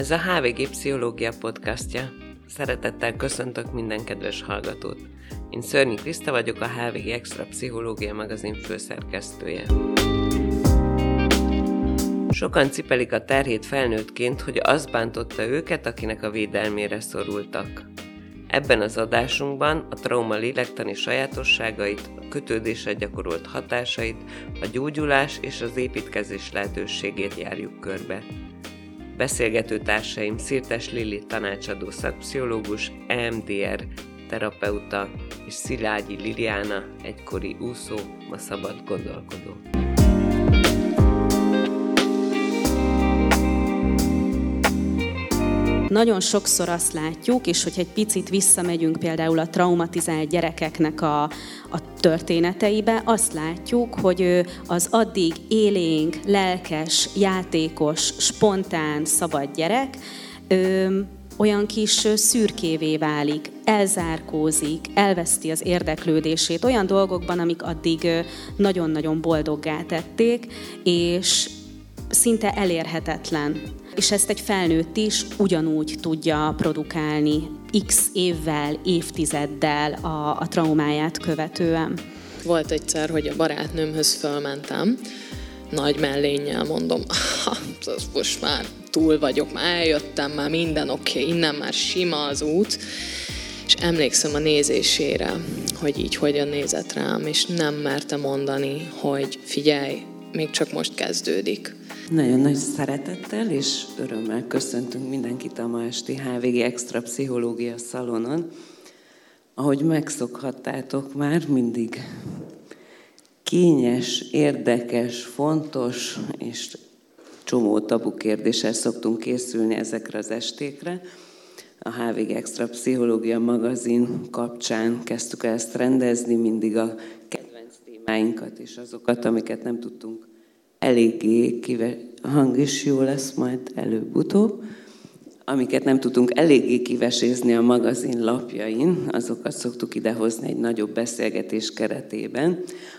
Ez a HVG Pszichológia podcastja. Szeretettel köszöntök minden kedves hallgatót. Én Szörnyi Kriszta vagyok, a HVG Extra Pszichológia magazin főszerkesztője. Sokan cipelik a terhét felnőttként, hogy az bántotta őket, akinek a védelmére szorultak. Ebben az adásunkban a trauma lélektani sajátosságait, a kötődésre gyakorolt hatásait, a gyógyulás és az építkezés lehetőségét járjuk körbe. Beszélgető társaim Szirtes Lili tanácsadó szakpszichológus, EMDR terapeuta és Szilágyi Liliana egykori úszó, ma szabad gondolkodó. Nagyon sokszor azt látjuk, és hogy egy picit visszamegyünk például a traumatizált gyerekeknek a, a történeteibe, azt látjuk, hogy az addig élénk, lelkes, játékos, spontán, szabad gyerek, ö, olyan kis szürkévé válik, elzárkózik, elveszti az érdeklődését olyan dolgokban, amik addig nagyon-nagyon boldoggá tették, és szinte elérhetetlen és ezt egy felnőtt is ugyanúgy tudja produkálni x évvel, évtizeddel a, a traumáját követően. Volt egyszer, hogy a barátnőmhöz fölmentem, nagy mellénnyel mondom, most már túl vagyok, már eljöttem, már minden oké, okay, innen már sima az út, és emlékszem a nézésére, hogy így hogyan nézett rám, és nem merte mondani, hogy figyelj, még csak most kezdődik. Nagyon nagy szeretettel és örömmel köszöntünk mindenkit a ma esti HVG Extra Pszichológia szalonon. Ahogy megszokhattátok már, mindig kényes, érdekes, fontos és csomó tabu kérdéssel szoktunk készülni ezekre az estékre. A HVG Extra Pszichológia magazin kapcsán kezdtük ezt rendezni, mindig a kedvenc témáinkat és azokat, amiket nem tudtunk eléggé kive, a hang is jó lesz majd előbb-utóbb, amiket nem tudunk eléggé kivesézni a magazin lapjain, azokat szoktuk idehozni egy nagyobb beszélgetés keretében.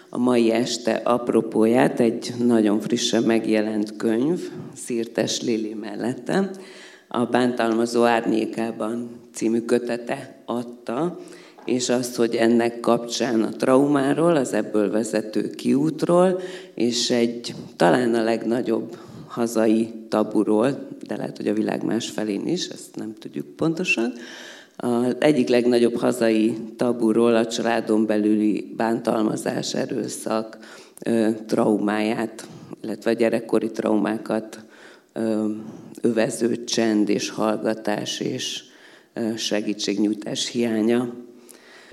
A mai este apropóját egy nagyon frissen megjelent könyv, Szirtes Lili mellettem, a Bántalmazó árnyékában című kötete adta, és azt, hogy ennek kapcsán a traumáról, az ebből vezető kiútról, és egy talán a legnagyobb hazai taburól, de lehet, hogy a világ más felén is, ezt nem tudjuk pontosan, az egyik legnagyobb hazai taburól a családon belüli bántalmazás, erőszak traumáját, illetve a gyerekkori traumákat övező csend és hallgatás és segítségnyújtás hiánya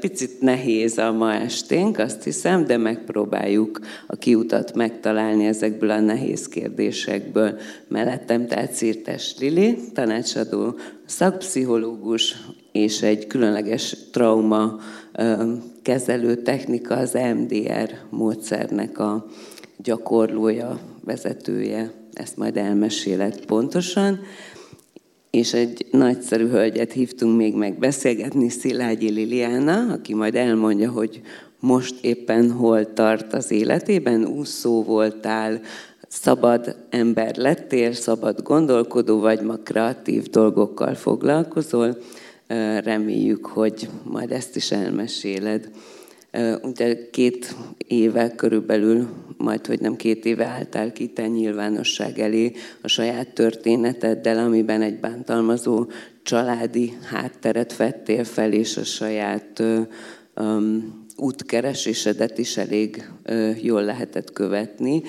Picit nehéz a ma esténk, azt hiszem, de megpróbáljuk a kiutat megtalálni ezekből a nehéz kérdésekből. Mellettem tehát Szirtes Lili, tanácsadó szakpszichológus, és egy különleges trauma kezelő technika, az MDR módszernek a gyakorlója, vezetője. Ezt majd elmesélek pontosan és egy nagyszerű hölgyet hívtunk még meg beszélgetni, Szilágyi Liliana, aki majd elmondja, hogy most éppen hol tart az életében, úszó voltál, szabad ember lettél, szabad gondolkodó vagy, ma kreatív dolgokkal foglalkozol. Reméljük, hogy majd ezt is elmeséled. Ugye két éve körülbelül, majd hogy nem két éve álltál ki te nyilvánosság elé a saját történeteddel, amiben egy bántalmazó családi hátteret vettél fel, és a saját um, útkeresésedet is elég jól lehetett követni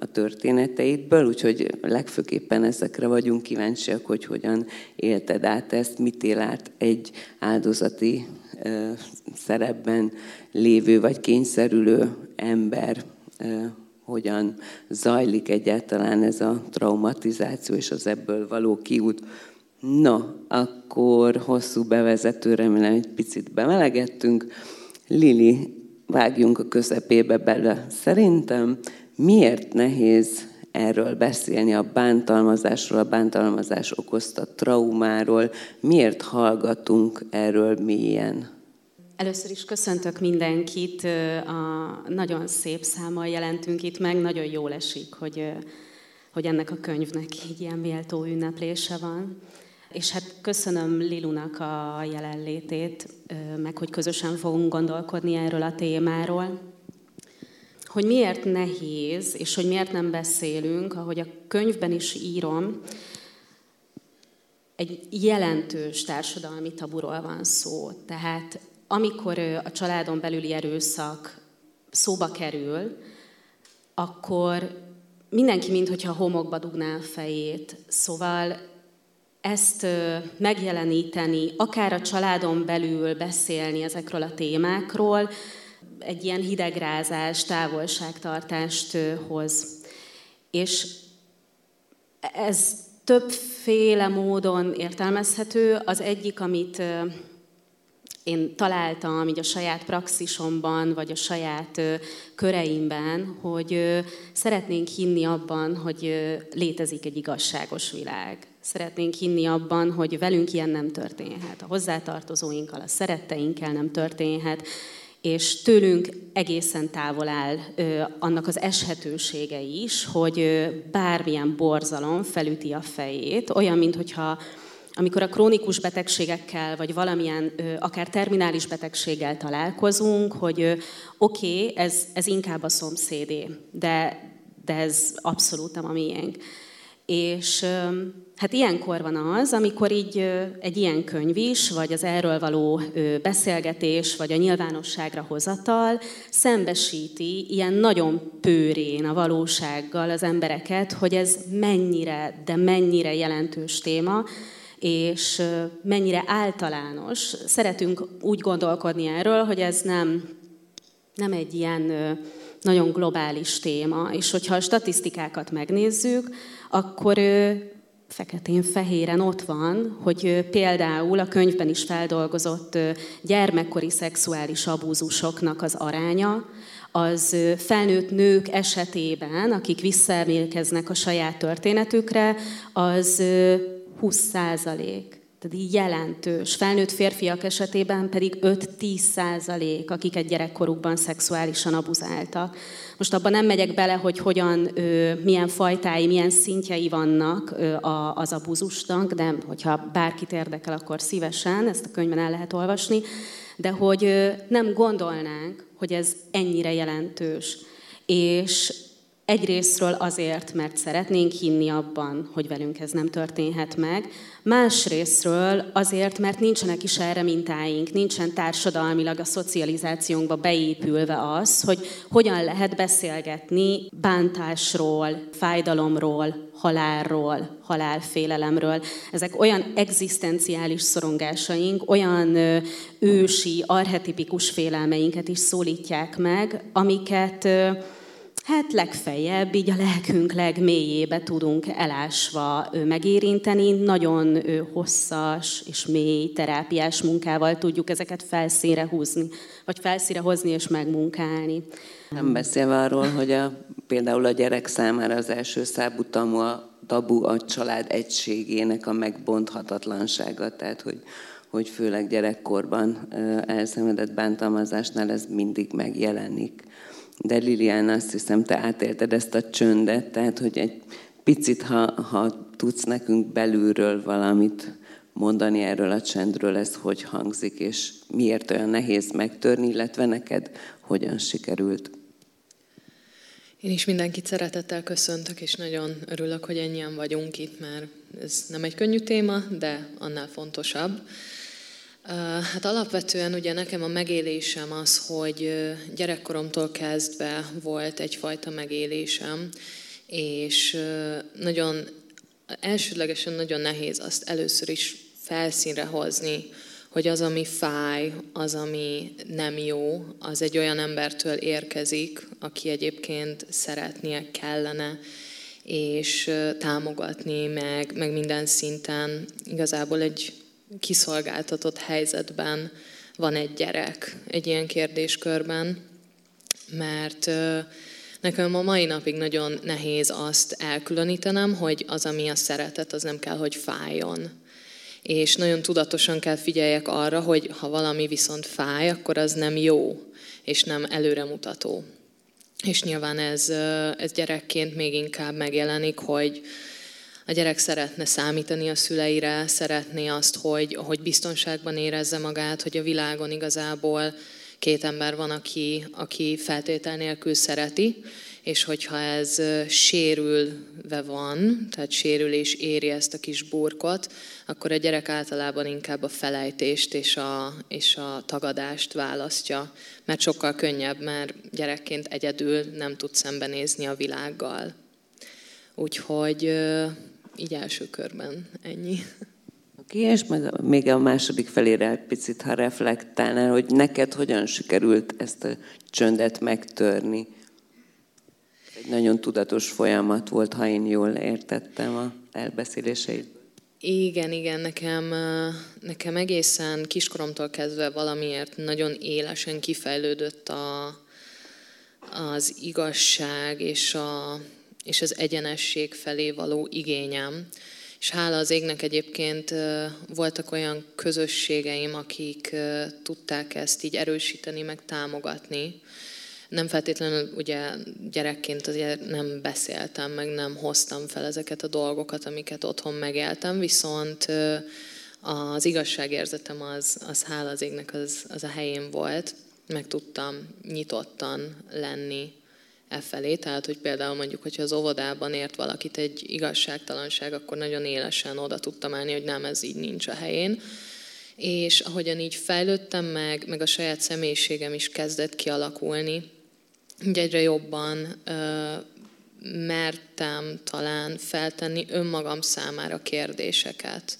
a történeteidből, úgyhogy legfőképpen ezekre vagyunk kíváncsiak, hogy hogyan élted át ezt, mit él át egy áldozati szerepben lévő vagy kényszerülő ember hogyan zajlik egyáltalán ez a traumatizáció és az ebből való kiút. No, akkor hosszú bevezető, remélem egy picit bemelegettünk. Lili, vágjunk a közepébe bele. Szerintem miért nehéz erről beszélni, a bántalmazásról, a bántalmazás okozta traumáról. Miért hallgatunk erről mélyen? Először is köszöntök mindenkit, a nagyon szép számmal jelentünk itt meg, nagyon jól esik, hogy hogy ennek a könyvnek így ilyen méltó ünneplése van. És hát köszönöm Lilunak a jelenlétét, meg hogy közösen fogunk gondolkodni erről a témáról. Hogy miért nehéz, és hogy miért nem beszélünk, ahogy a könyvben is írom, egy jelentős társadalmi taburól van szó. Tehát amikor a családon belüli erőszak szóba kerül, akkor mindenki, mintha homokba dugná a fejét. Szóval ezt megjeleníteni, akár a családon belül beszélni ezekről a témákról, egy ilyen hidegrázás, távolságtartást hoz. És ez többféle módon értelmezhető. Az egyik, amit én találtam így a saját praxisomban, vagy a saját köreimben, hogy szeretnénk hinni abban, hogy létezik egy igazságos világ. Szeretnénk hinni abban, hogy velünk ilyen nem történhet, a hozzátartozóinkkal, a szeretteinkkel nem történhet, és tőlünk egészen távol áll ö, annak az eshetősége is, hogy ö, bármilyen borzalom felüti a fejét, olyan, mintha amikor a krónikus betegségekkel, vagy valamilyen ö, akár terminális betegséggel találkozunk, hogy oké, okay, ez, ez inkább a szomszédé, de, de ez abszolút nem a miénk. És hát ilyenkor van az, amikor így egy ilyen könyv is, vagy az erről való beszélgetés, vagy a nyilvánosságra hozatal szembesíti ilyen nagyon pőrén a valósággal az embereket, hogy ez mennyire, de mennyire jelentős téma, és mennyire általános. Szeretünk úgy gondolkodni erről, hogy ez nem, nem egy ilyen nagyon globális téma, és hogyha a statisztikákat megnézzük, akkor feketén-fehéren ott van, hogy például a könyvben is feldolgozott gyermekkori szexuális abúzusoknak az aránya, az felnőtt nők esetében, akik visszaemlékeznek a saját történetükre, az 20 százalék. Tehát így jelentős. Felnőtt férfiak esetében pedig 5-10 százalék, akiket gyerekkorukban szexuálisan abuzáltak. Most abban nem megyek bele, hogy hogyan, milyen fajtái, milyen szintjei vannak az abuzusnak, de hogyha bárkit érdekel, akkor szívesen, ezt a könyvben el lehet olvasni, de hogy nem gondolnánk, hogy ez ennyire jelentős. És Egyrésztről azért, mert szeretnénk hinni abban, hogy velünk ez nem történhet meg, másrésztről azért, mert nincsenek is erre mintáink, nincsen társadalmilag a szocializációnkba beépülve az, hogy hogyan lehet beszélgetni bántásról, fájdalomról, halálról, halálfélelemről. Ezek olyan egzisztenciális szorongásaink, olyan ősi, arhetipikus félelmeinket is szólítják meg, amiket hát legfeljebb így a lelkünk legmélyébe tudunk elásva megérinteni. Nagyon hosszas és mély terápiás munkával tudjuk ezeket felszínre húzni, vagy felszínre hozni és megmunkálni. Nem beszélve arról, hogy a, például a gyerek számára az első szábutamú a tabu a család egységének a megbonthatatlansága, tehát hogy, hogy főleg gyerekkorban elszenvedett bántalmazásnál ez mindig megjelenik de Lilian, azt hiszem, te átélted ezt a csöndet, tehát hogy egy picit, ha, ha tudsz nekünk belülről valamit mondani erről a csendről, ez hogy hangzik, és miért olyan nehéz megtörni, illetve neked hogyan sikerült? Én is mindenkit szeretettel köszöntök, és nagyon örülök, hogy ennyien vagyunk itt, mert ez nem egy könnyű téma, de annál fontosabb. Hát alapvetően ugye nekem a megélésem az, hogy gyerekkoromtól kezdve volt egyfajta megélésem, és nagyon elsődlegesen nagyon nehéz azt először is felszínre hozni, hogy az, ami fáj, az, ami nem jó, az egy olyan embertől érkezik, aki egyébként szeretnie kellene, és támogatni, meg, meg minden szinten. Igazából egy kiszolgáltatott helyzetben van egy gyerek egy ilyen kérdéskörben, mert nekem a mai napig nagyon nehéz azt elkülönítenem, hogy az, ami a szeretet, az nem kell, hogy fájjon. És nagyon tudatosan kell figyeljek arra, hogy ha valami viszont fáj, akkor az nem jó, és nem előremutató. és nyilván ez, ez gyerekként még inkább megjelenik, hogy a gyerek szeretne számítani a szüleire, szeretné azt, hogy, hogy biztonságban érezze magát, hogy a világon igazából két ember van, aki, aki feltétel nélkül szereti, és hogyha ez sérülve van, tehát sérülés éri ezt a kis burkot, akkor a gyerek általában inkább a felejtést és a, és a tagadást választja, mert sokkal könnyebb, mert gyerekként egyedül nem tud szembenézni a világgal. Úgyhogy így első körben ennyi. Oké, és majd még a második felére egy picit, ha reflektálnál, hogy neked hogyan sikerült ezt a csöndet megtörni. Egy nagyon tudatos folyamat volt, ha én jól értettem a elbeszéléseid. Igen, igen, nekem, nekem egészen kiskoromtól kezdve valamiért nagyon élesen kifejlődött a, az igazság és, a, és az egyenesség felé való igényem. És hála az égnek egyébként voltak olyan közösségeim, akik tudták ezt így erősíteni, meg támogatni. Nem feltétlenül ugye gyerekként azért nem beszéltem, meg nem hoztam fel ezeket a dolgokat, amiket otthon megéltem, viszont az igazságérzetem az, az hála az égnek az, az a helyén volt, meg tudtam nyitottan lenni e felé. Tehát, hogy például mondjuk, hogyha az óvodában ért valakit egy igazságtalanság, akkor nagyon élesen oda tudtam állni, hogy nem, ez így nincs a helyén. És ahogyan így fejlődtem meg, meg a saját személyiségem is kezdett kialakulni, hogy egyre jobban ö, mertem talán feltenni önmagam számára kérdéseket.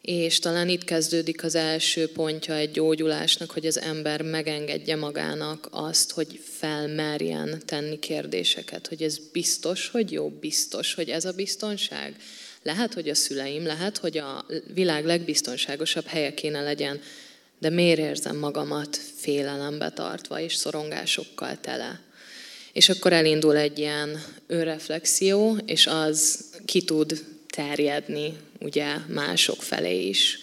És talán itt kezdődik az első pontja egy gyógyulásnak, hogy az ember megengedje magának azt, hogy felmerjen tenni kérdéseket, hogy ez biztos, hogy jó, biztos, hogy ez a biztonság. Lehet, hogy a szüleim, lehet, hogy a világ legbiztonságosabb helye kéne legyen de miért érzem magamat félelembe tartva és szorongásokkal tele? És akkor elindul egy ilyen önreflexió, és az ki tud terjedni ugye mások felé is.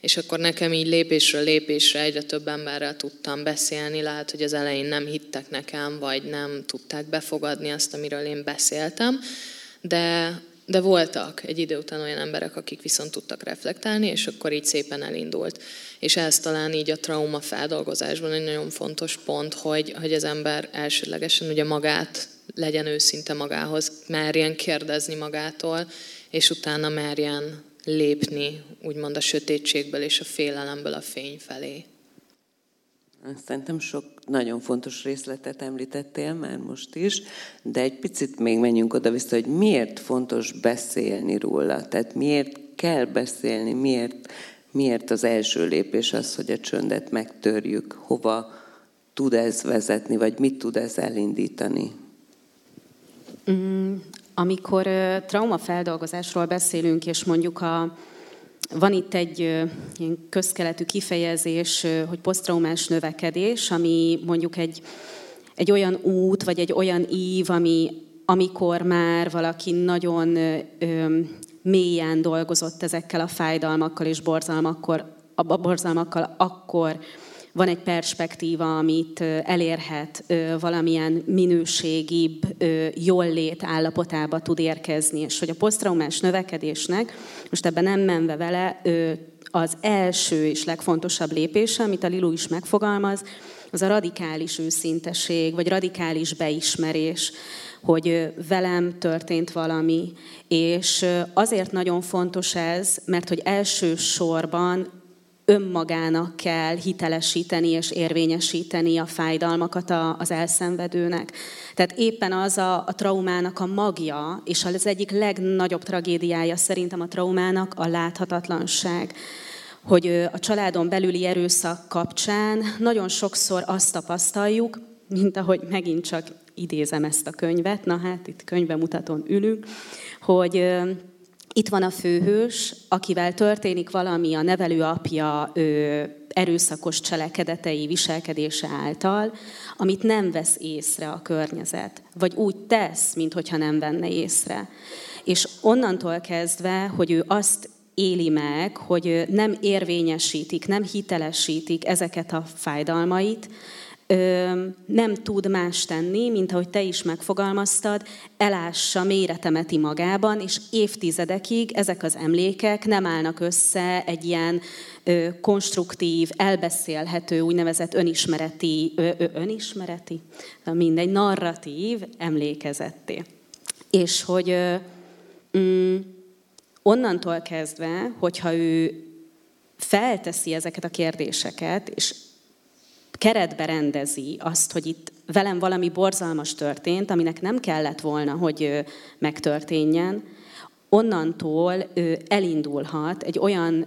És akkor nekem így lépésről lépésre egyre több emberrel tudtam beszélni, lehet, hogy az elején nem hittek nekem, vagy nem tudták befogadni azt, amiről én beszéltem, de de voltak egy idő után olyan emberek, akik viszont tudtak reflektálni, és akkor így szépen elindult. És ez talán így a trauma feldolgozásban egy nagyon fontos pont, hogy, hogy az ember elsődlegesen ugye magát legyen őszinte magához, merjen kérdezni magától, és utána merjen lépni, úgymond a sötétségből és a félelemből a fény felé. Szerintem sok nagyon fontos részletet említettél már most is, de egy picit még menjünk oda-vissza, hogy miért fontos beszélni róla, tehát miért kell beszélni, miért, miért az első lépés az, hogy a csöndet megtörjük, hova tud ez vezetni, vagy mit tud ez elindítani? Amikor traumafeldolgozásról beszélünk, és mondjuk a van itt egy ilyen közkeletű kifejezés, hogy posztraumás növekedés, ami mondjuk egy, egy olyan út, vagy egy olyan ív, ami, amikor már valaki nagyon ö, mélyen dolgozott ezekkel a fájdalmakkal és borzalmakkal, a borzalmakkal, akkor van egy perspektíva, amit elérhet, valamilyen minőségibb, jól lét állapotába tud érkezni, és hogy a posztraumás növekedésnek, most ebben nem menve vele, az első és legfontosabb lépése, amit a Lilu is megfogalmaz, az a radikális őszinteség, vagy radikális beismerés, hogy velem történt valami, és azért nagyon fontos ez, mert hogy elsősorban önmagának kell hitelesíteni és érvényesíteni a fájdalmakat az elszenvedőnek. Tehát éppen az a, a traumának a magja, és az egyik legnagyobb tragédiája szerintem a traumának a láthatatlanság hogy a családon belüli erőszak kapcsán nagyon sokszor azt tapasztaljuk, mint ahogy megint csak idézem ezt a könyvet, na hát itt könyvemutatón ülünk, hogy itt van a főhős, akivel történik valami a nevelőapja erőszakos cselekedetei, viselkedése által, amit nem vesz észre a környezet, vagy úgy tesz, mintha nem venne észre. És onnantól kezdve, hogy ő azt éli meg, hogy nem érvényesítik, nem hitelesítik ezeket a fájdalmait, nem tud más tenni, mint ahogy te is megfogalmaztad, elássa, méretemeti magában, és évtizedekig ezek az emlékek nem állnak össze egy ilyen konstruktív, elbeszélhető, úgynevezett önismereti, ö, ö, önismereti, mindegy, narratív emlékezetté. És hogy mm, onnantól kezdve, hogyha ő felteszi ezeket a kérdéseket, és keretbe rendezi azt, hogy itt velem valami borzalmas történt, aminek nem kellett volna, hogy megtörténjen, onnantól elindulhat egy olyan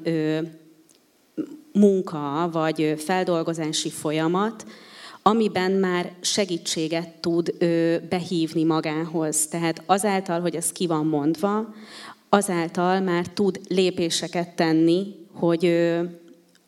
munka vagy feldolgozási folyamat, amiben már segítséget tud behívni magához. Tehát azáltal, hogy ez ki van mondva, azáltal már tud lépéseket tenni, hogy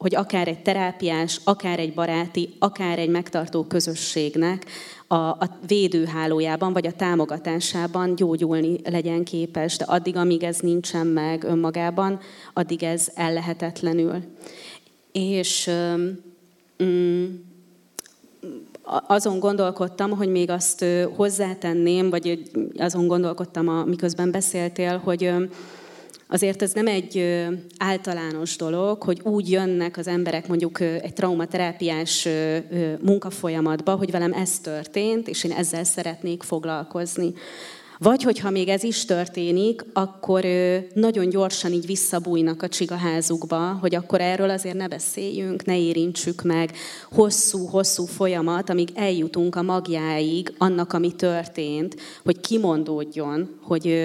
hogy akár egy terápiás, akár egy baráti, akár egy megtartó közösségnek a, a védőhálójában vagy a támogatásában gyógyulni legyen képes. De addig, amíg ez nincsen meg önmagában, addig ez ellehetetlenül. És mm, azon gondolkodtam, hogy még azt hozzátenném, vagy azon gondolkodtam, miközben beszéltél, hogy Azért ez nem egy általános dolog, hogy úgy jönnek az emberek mondjuk egy traumaterápiás munkafolyamatba, hogy velem ez történt, és én ezzel szeretnék foglalkozni. Vagy hogyha még ez is történik, akkor nagyon gyorsan így visszabújnak a csigaházukba, hogy akkor erről azért ne beszéljünk, ne érintsük meg. Hosszú-hosszú folyamat, amíg eljutunk a magjáig annak, ami történt, hogy kimondódjon, hogy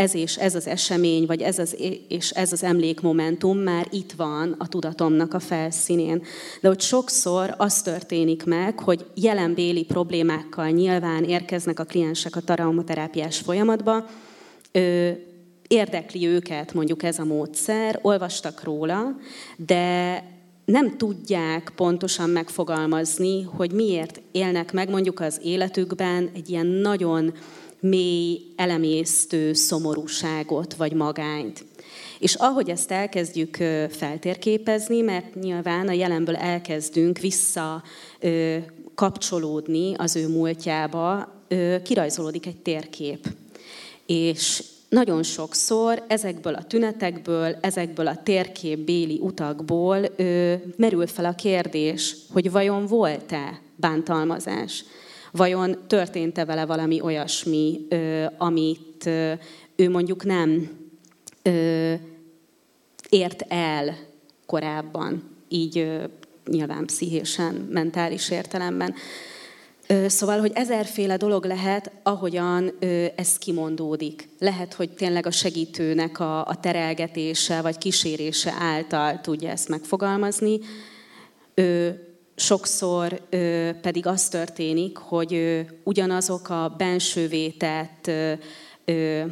ez és ez az esemény, vagy ez az, és ez az emlékmomentum már itt van a tudatomnak a felszínén. De hogy sokszor az történik meg, hogy jelenbéli problémákkal nyilván érkeznek a kliensek a traumaterápiás folyamatba, érdekli őket mondjuk ez a módszer, olvastak róla, de nem tudják pontosan megfogalmazni, hogy miért élnek meg mondjuk az életükben egy ilyen nagyon mély, elemésztő szomorúságot vagy magányt. És ahogy ezt elkezdjük feltérképezni, mert nyilván a jelenből elkezdünk vissza kapcsolódni az ő múltjába, kirajzolódik egy térkép. És nagyon sokszor ezekből a tünetekből, ezekből a térképbéli utakból ö, merül fel a kérdés, hogy vajon volt-e bántalmazás. Vajon történt-e vele valami olyasmi, amit ő mondjuk nem ért el korábban, így nyilván pszichésen, mentális értelemben. Szóval, hogy ezerféle dolog lehet, ahogyan ez kimondódik. Lehet, hogy tényleg a segítőnek a, a terelgetése vagy kísérése által tudja ezt megfogalmazni sokszor pedig az történik, hogy ugyanazok a bensővé tett ö, ö,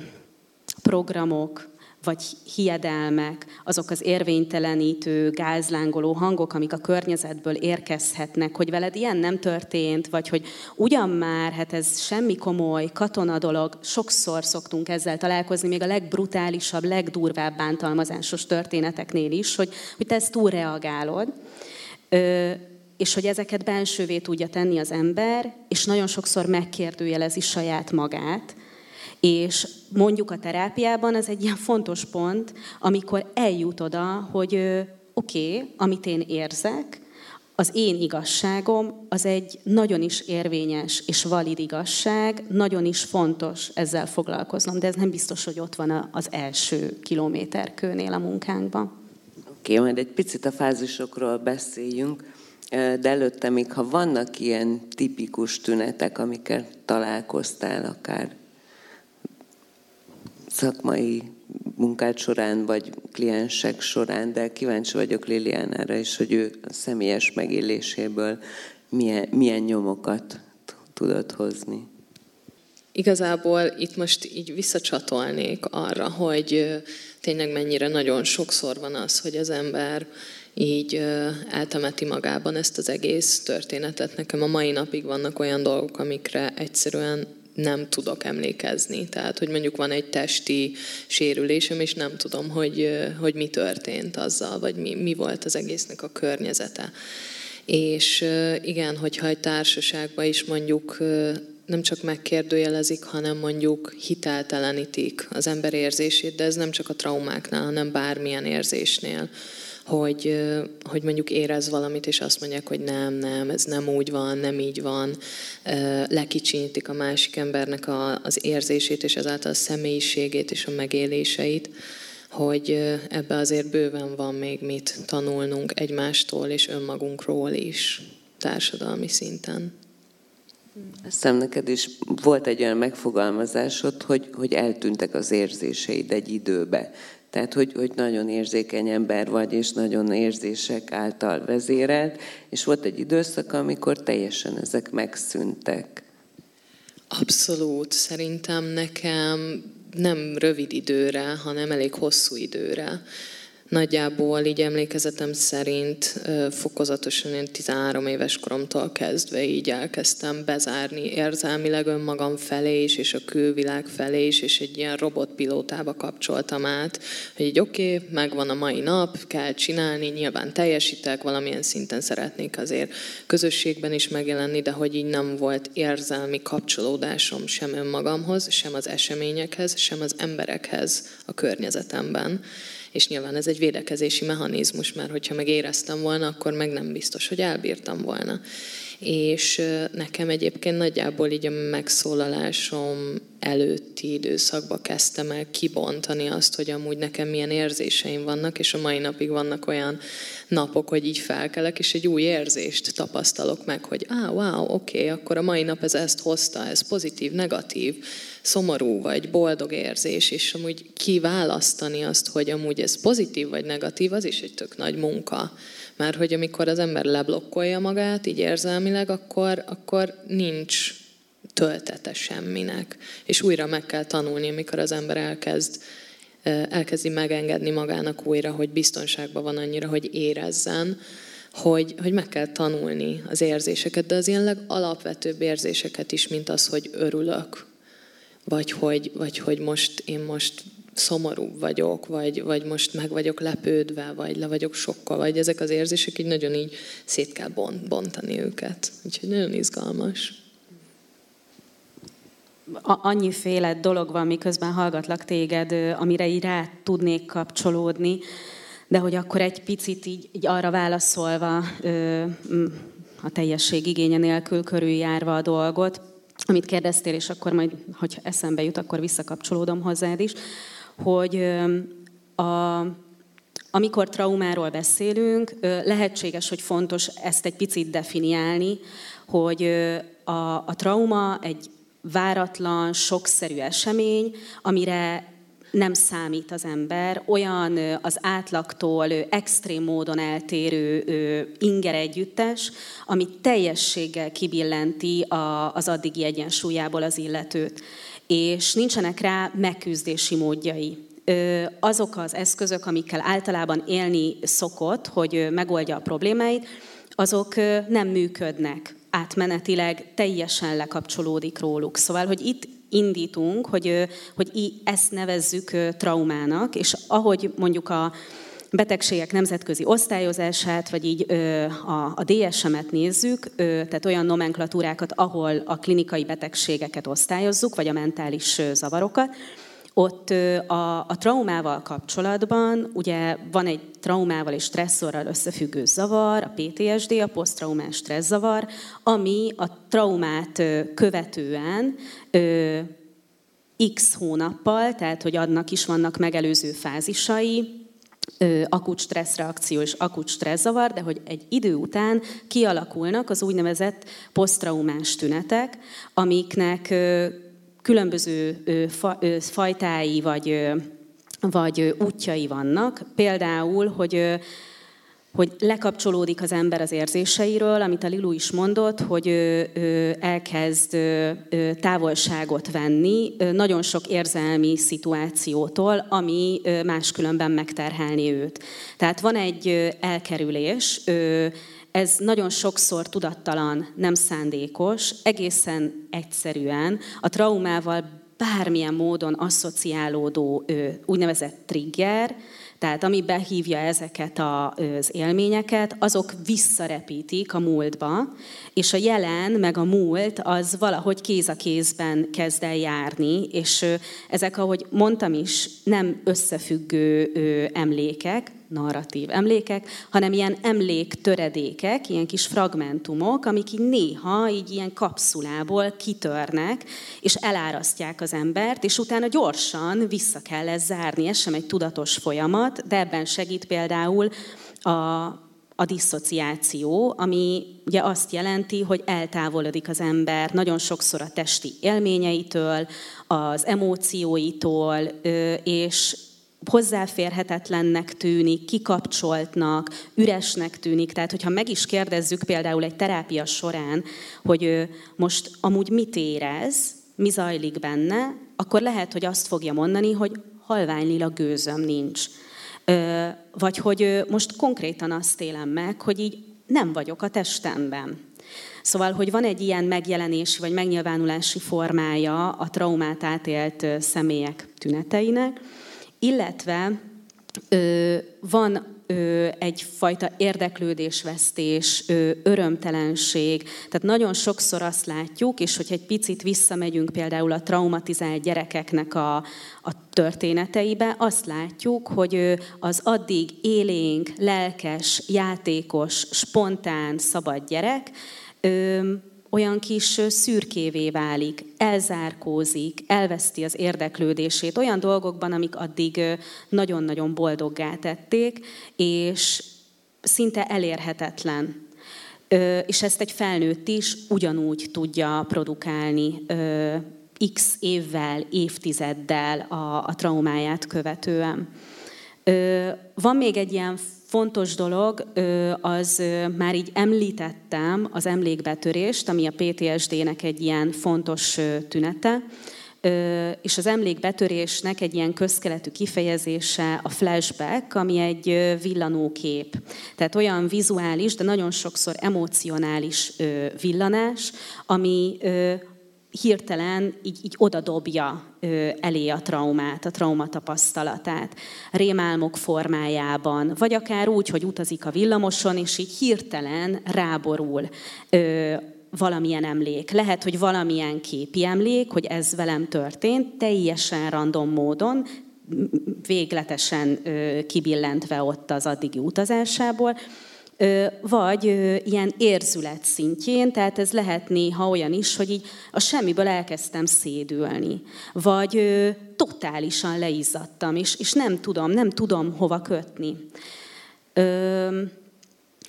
programok, vagy hiedelmek, azok az érvénytelenítő, gázlángoló hangok, amik a környezetből érkezhetnek, hogy veled ilyen nem történt, vagy hogy ugyan már, hát ez semmi komoly, katona dolog, sokszor szoktunk ezzel találkozni, még a legbrutálisabb, legdurvább bántalmazásos történeteknél is, hogy, hogy te ezt túlreagálod. Ö, és hogy ezeket bensővé tudja tenni az ember, és nagyon sokszor megkérdőjelezi saját magát, és mondjuk a terápiában ez egy ilyen fontos pont, amikor eljut oda, hogy oké, okay, amit én érzek, az én igazságom az egy nagyon is érvényes és valid igazság, nagyon is fontos ezzel foglalkoznom, de ez nem biztos, hogy ott van az első kilométerkőnél a munkánkban. Oké, okay, majd egy picit a fázisokról beszéljünk de előtte még, ha vannak ilyen tipikus tünetek, amikkel találkoztál akár szakmai munkád során, vagy kliensek során, de kíváncsi vagyok Liliánára is, hogy ő a személyes megéléséből milyen, milyen nyomokat tudod hozni. Igazából itt most így visszacsatolnék arra, hogy tényleg mennyire nagyon sokszor van az, hogy az ember így eltemeti magában ezt az egész történetet. Nekem a mai napig vannak olyan dolgok, amikre egyszerűen nem tudok emlékezni. Tehát, hogy mondjuk van egy testi sérülésem, és nem tudom, hogy, hogy mi történt azzal, vagy mi, mi volt az egésznek a környezete. És igen, hogyha egy társaságban is mondjuk nem csak megkérdőjelezik, hanem mondjuk hiteltelenítik az ember érzését, de ez nem csak a traumáknál, hanem bármilyen érzésnél hogy, hogy mondjuk érez valamit, és azt mondják, hogy nem, nem, ez nem úgy van, nem így van, lekicsinítik a másik embernek a, az érzését, és ezáltal a személyiségét és a megéléseit, hogy ebbe azért bőven van még mit tanulnunk egymástól és önmagunkról is társadalmi szinten. Azt hiszem neked is volt egy olyan megfogalmazásod, hogy, hogy eltűntek az érzéseid egy időbe. Tehát, hogy, hogy nagyon érzékeny ember vagy, és nagyon érzések által vezérelt, és volt egy időszak, amikor teljesen ezek megszűntek. Abszolút. Szerintem nekem nem rövid időre, hanem elég hosszú időre Nagyjából így emlékezetem szerint fokozatosan én 13 éves koromtól kezdve így elkezdtem bezárni érzelmileg önmagam felé is, és a külvilág felé is, és egy ilyen robotpilótába kapcsoltam át, hogy így oké, okay, megvan a mai nap, kell csinálni, nyilván teljesítek, valamilyen szinten szeretnék azért közösségben is megjelenni, de hogy így nem volt érzelmi kapcsolódásom sem önmagamhoz, sem az eseményekhez, sem az emberekhez a környezetemben és nyilván ez egy védekezési mechanizmus, mert hogyha meg éreztem volna, akkor meg nem biztos, hogy elbírtam volna. És nekem egyébként nagyjából így a megszólalásom előtti időszakba kezdtem el kibontani azt, hogy amúgy nekem milyen érzéseim vannak, és a mai napig vannak olyan napok, hogy így felkelek, és egy új érzést tapasztalok meg, hogy á, wow, oké, okay, akkor a mai nap ez ezt hozta, ez pozitív, negatív, szomorú vagy boldog érzés, és amúgy kiválasztani azt, hogy amúgy ez pozitív vagy negatív, az is egy tök nagy munka. Mert hogy amikor az ember leblokkolja magát, így érzelmileg, akkor, akkor nincs töltete semminek. És újra meg kell tanulni, amikor az ember elkezd elkezdi megengedni magának újra, hogy biztonságban van annyira, hogy érezzen, hogy, hogy meg kell tanulni az érzéseket, de az ilyen legalapvetőbb érzéseket is, mint az, hogy örülök, vagy hogy, vagy hogy most én most szomorú vagyok, vagy, vagy most meg vagyok lepődve, vagy le vagyok sokkal, vagy ezek az érzések így nagyon így szét kell bont, bontani őket. Úgyhogy nagyon izgalmas. Annyiféle dolog van, miközben hallgatlak téged, amire így rá tudnék kapcsolódni, de hogy akkor egy picit így, így arra válaszolva, a teljesség igénye nélkül körüljárva a dolgot, amit kérdeztél, és akkor majd, hogy eszembe jut, akkor visszakapcsolódom hozzád is, hogy a, amikor traumáról beszélünk, lehetséges, hogy fontos ezt egy picit definiálni, hogy a, a trauma egy váratlan, sokszerű esemény, amire nem számít az ember, olyan az átlagtól extrém módon eltérő inger együttes, ami teljességgel kibillenti az addigi egyensúlyából az illetőt. És nincsenek rá megküzdési módjai. Azok az eszközök, amikkel általában élni szokott, hogy megoldja a problémáit, azok nem működnek átmenetileg teljesen lekapcsolódik róluk. Szóval, hogy itt indítunk, hogy, hogy ezt nevezzük traumának, és ahogy mondjuk a betegségek nemzetközi osztályozását, vagy így a, a DSM-et nézzük, tehát olyan nomenklatúrákat, ahol a klinikai betegségeket osztályozzuk, vagy a mentális zavarokat, ott a, a traumával kapcsolatban, ugye van egy traumával és stresszorral összefüggő zavar, a PTSD, a posztraumás stresszavar, ami a traumát követően x hónappal, tehát hogy annak is vannak megelőző fázisai, akut stresszreakció és akut stresszavar, de hogy egy idő után kialakulnak az úgynevezett posztraumás tünetek, amiknek különböző fajtái vagy, vagy útjai vannak. Például, hogy hogy lekapcsolódik az ember az érzéseiről, amit a Lilu is mondott, hogy elkezd távolságot venni nagyon sok érzelmi szituációtól, ami máskülönben megterhelni őt. Tehát van egy elkerülés, ez nagyon sokszor tudattalan, nem szándékos, egészen egyszerűen a traumával bármilyen módon asszociálódó úgynevezett trigger, Tehát ami behívja ezeket az élményeket, azok visszarepítik a múltba, és a jelen meg a múlt az valahogy kéz a kézben kezd el járni, és ezek, ahogy mondtam is, nem összefüggő emlékek, narratív emlékek, hanem ilyen emléktöredékek, ilyen kis fragmentumok, amik így néha így ilyen kapszulából kitörnek, és elárasztják az embert, és utána gyorsan vissza kell ezt zárni. Ez sem egy tudatos folyamat, de ebben segít például a, a diszociáció, ami ugye azt jelenti, hogy eltávolodik az ember nagyon sokszor a testi élményeitől, az emócióitól, és hozzáférhetetlennek tűnik, kikapcsoltnak, üresnek tűnik. Tehát, hogyha meg is kérdezzük például egy terápia során, hogy most amúgy mit érez, mi zajlik benne, akkor lehet, hogy azt fogja mondani, hogy halványlila gőzöm nincs. Vagy hogy most konkrétan azt élem meg, hogy így nem vagyok a testemben. Szóval, hogy van egy ilyen megjelenési vagy megnyilvánulási formája a traumát átélt személyek tüneteinek, illetve ö, van ö, egyfajta érdeklődésvesztés, ö, örömtelenség. Tehát nagyon sokszor azt látjuk, és hogyha egy picit visszamegyünk például a traumatizált gyerekeknek a, a történeteibe, azt látjuk, hogy az addig élénk, lelkes, játékos, spontán, szabad gyerek olyan kis szürkévé válik, elzárkózik, elveszti az érdeklődését olyan dolgokban, amik addig nagyon-nagyon boldoggá tették, és szinte elérhetetlen. És ezt egy felnőtt is ugyanúgy tudja produkálni x évvel, évtizeddel a, a traumáját követően. Van még egy ilyen fontos dolog, az már így említettem az emlékbetörést, ami a PTSD-nek egy ilyen fontos tünete, és az emlékbetörésnek egy ilyen közkeletű kifejezése a flashback, ami egy villanókép. Tehát olyan vizuális, de nagyon sokszor emocionális villanás, ami hirtelen így, így odadobja elé a traumát, a traumatapasztalatát, rémálmok formájában, vagy akár úgy, hogy utazik a villamoson, és így hirtelen ráborul valamilyen emlék. Lehet, hogy valamilyen képi emlék, hogy ez velem történt, teljesen random módon, végletesen kibillentve ott az addigi utazásából, vagy ilyen érzület szintjén, tehát ez lehet néha olyan is, hogy így a semmiből elkezdtem szédülni, vagy totálisan leizzadtam, és, és nem tudom, nem tudom hova kötni.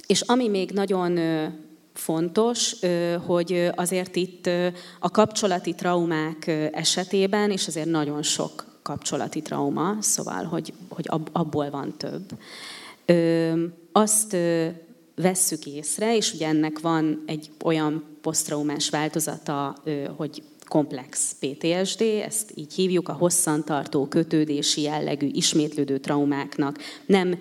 És ami még nagyon fontos, hogy azért itt a kapcsolati traumák esetében, és azért nagyon sok kapcsolati trauma, szóval, hogy, hogy abból van több, azt vesszük észre, és ugye ennek van egy olyan posztraumás változata, hogy komplex PTSD, ezt így hívjuk, a hosszantartó kötődési jellegű ismétlődő traumáknak nem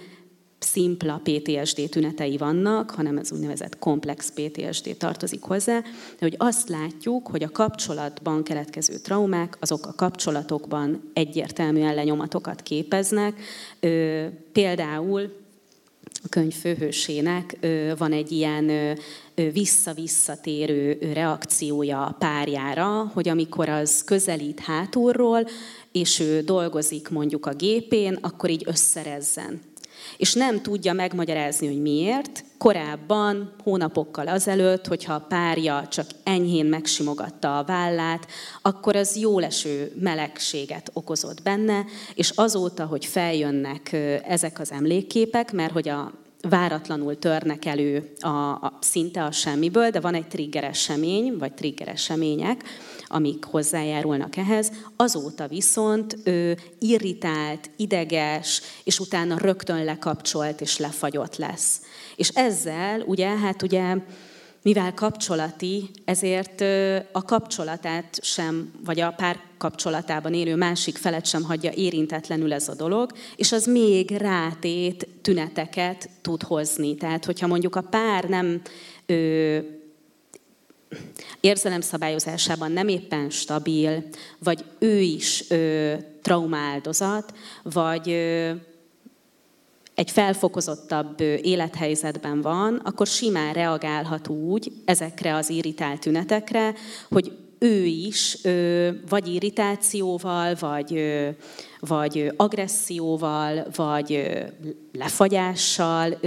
szimpla PTSD tünetei vannak, hanem ez úgynevezett komplex PTSD tartozik hozzá, de hogy azt látjuk, hogy a kapcsolatban keletkező traumák, azok a kapcsolatokban egyértelműen lenyomatokat képeznek. Például a könyv főhősének van egy ilyen vissza-visszatérő reakciója a párjára, hogy amikor az közelít hátulról, és ő dolgozik mondjuk a gépén, akkor így összerezzen és nem tudja megmagyarázni, hogy miért. Korábban, hónapokkal azelőtt, hogyha a párja csak enyhén megsimogatta a vállát, akkor az jóleső melegséget okozott benne, és azóta, hogy feljönnek ezek az emlékképek, mert hogy a váratlanul törnek elő a, a, szinte a semmiből, de van egy trigger esemény, vagy trigger események, amik hozzájárulnak ehhez. Azóta viszont ő irritált, ideges, és utána rögtön lekapcsolt és lefagyott lesz. És ezzel ugye, hát ugye mivel kapcsolati, ezért a kapcsolatát sem, vagy a pár kapcsolatában élő másik felet sem hagyja érintetlenül ez a dolog, és az még rátét tüneteket tud hozni. Tehát, hogyha mondjuk a pár nem ö, érzelemszabályozásában nem éppen stabil, vagy ő is ö, traumáldozat, vagy ö, egy felfokozottabb élethelyzetben van, akkor simán reagálhat úgy ezekre az irritált tünetekre, hogy ő is vagy irritációval, vagy, vagy agresszióval, vagy lefagyással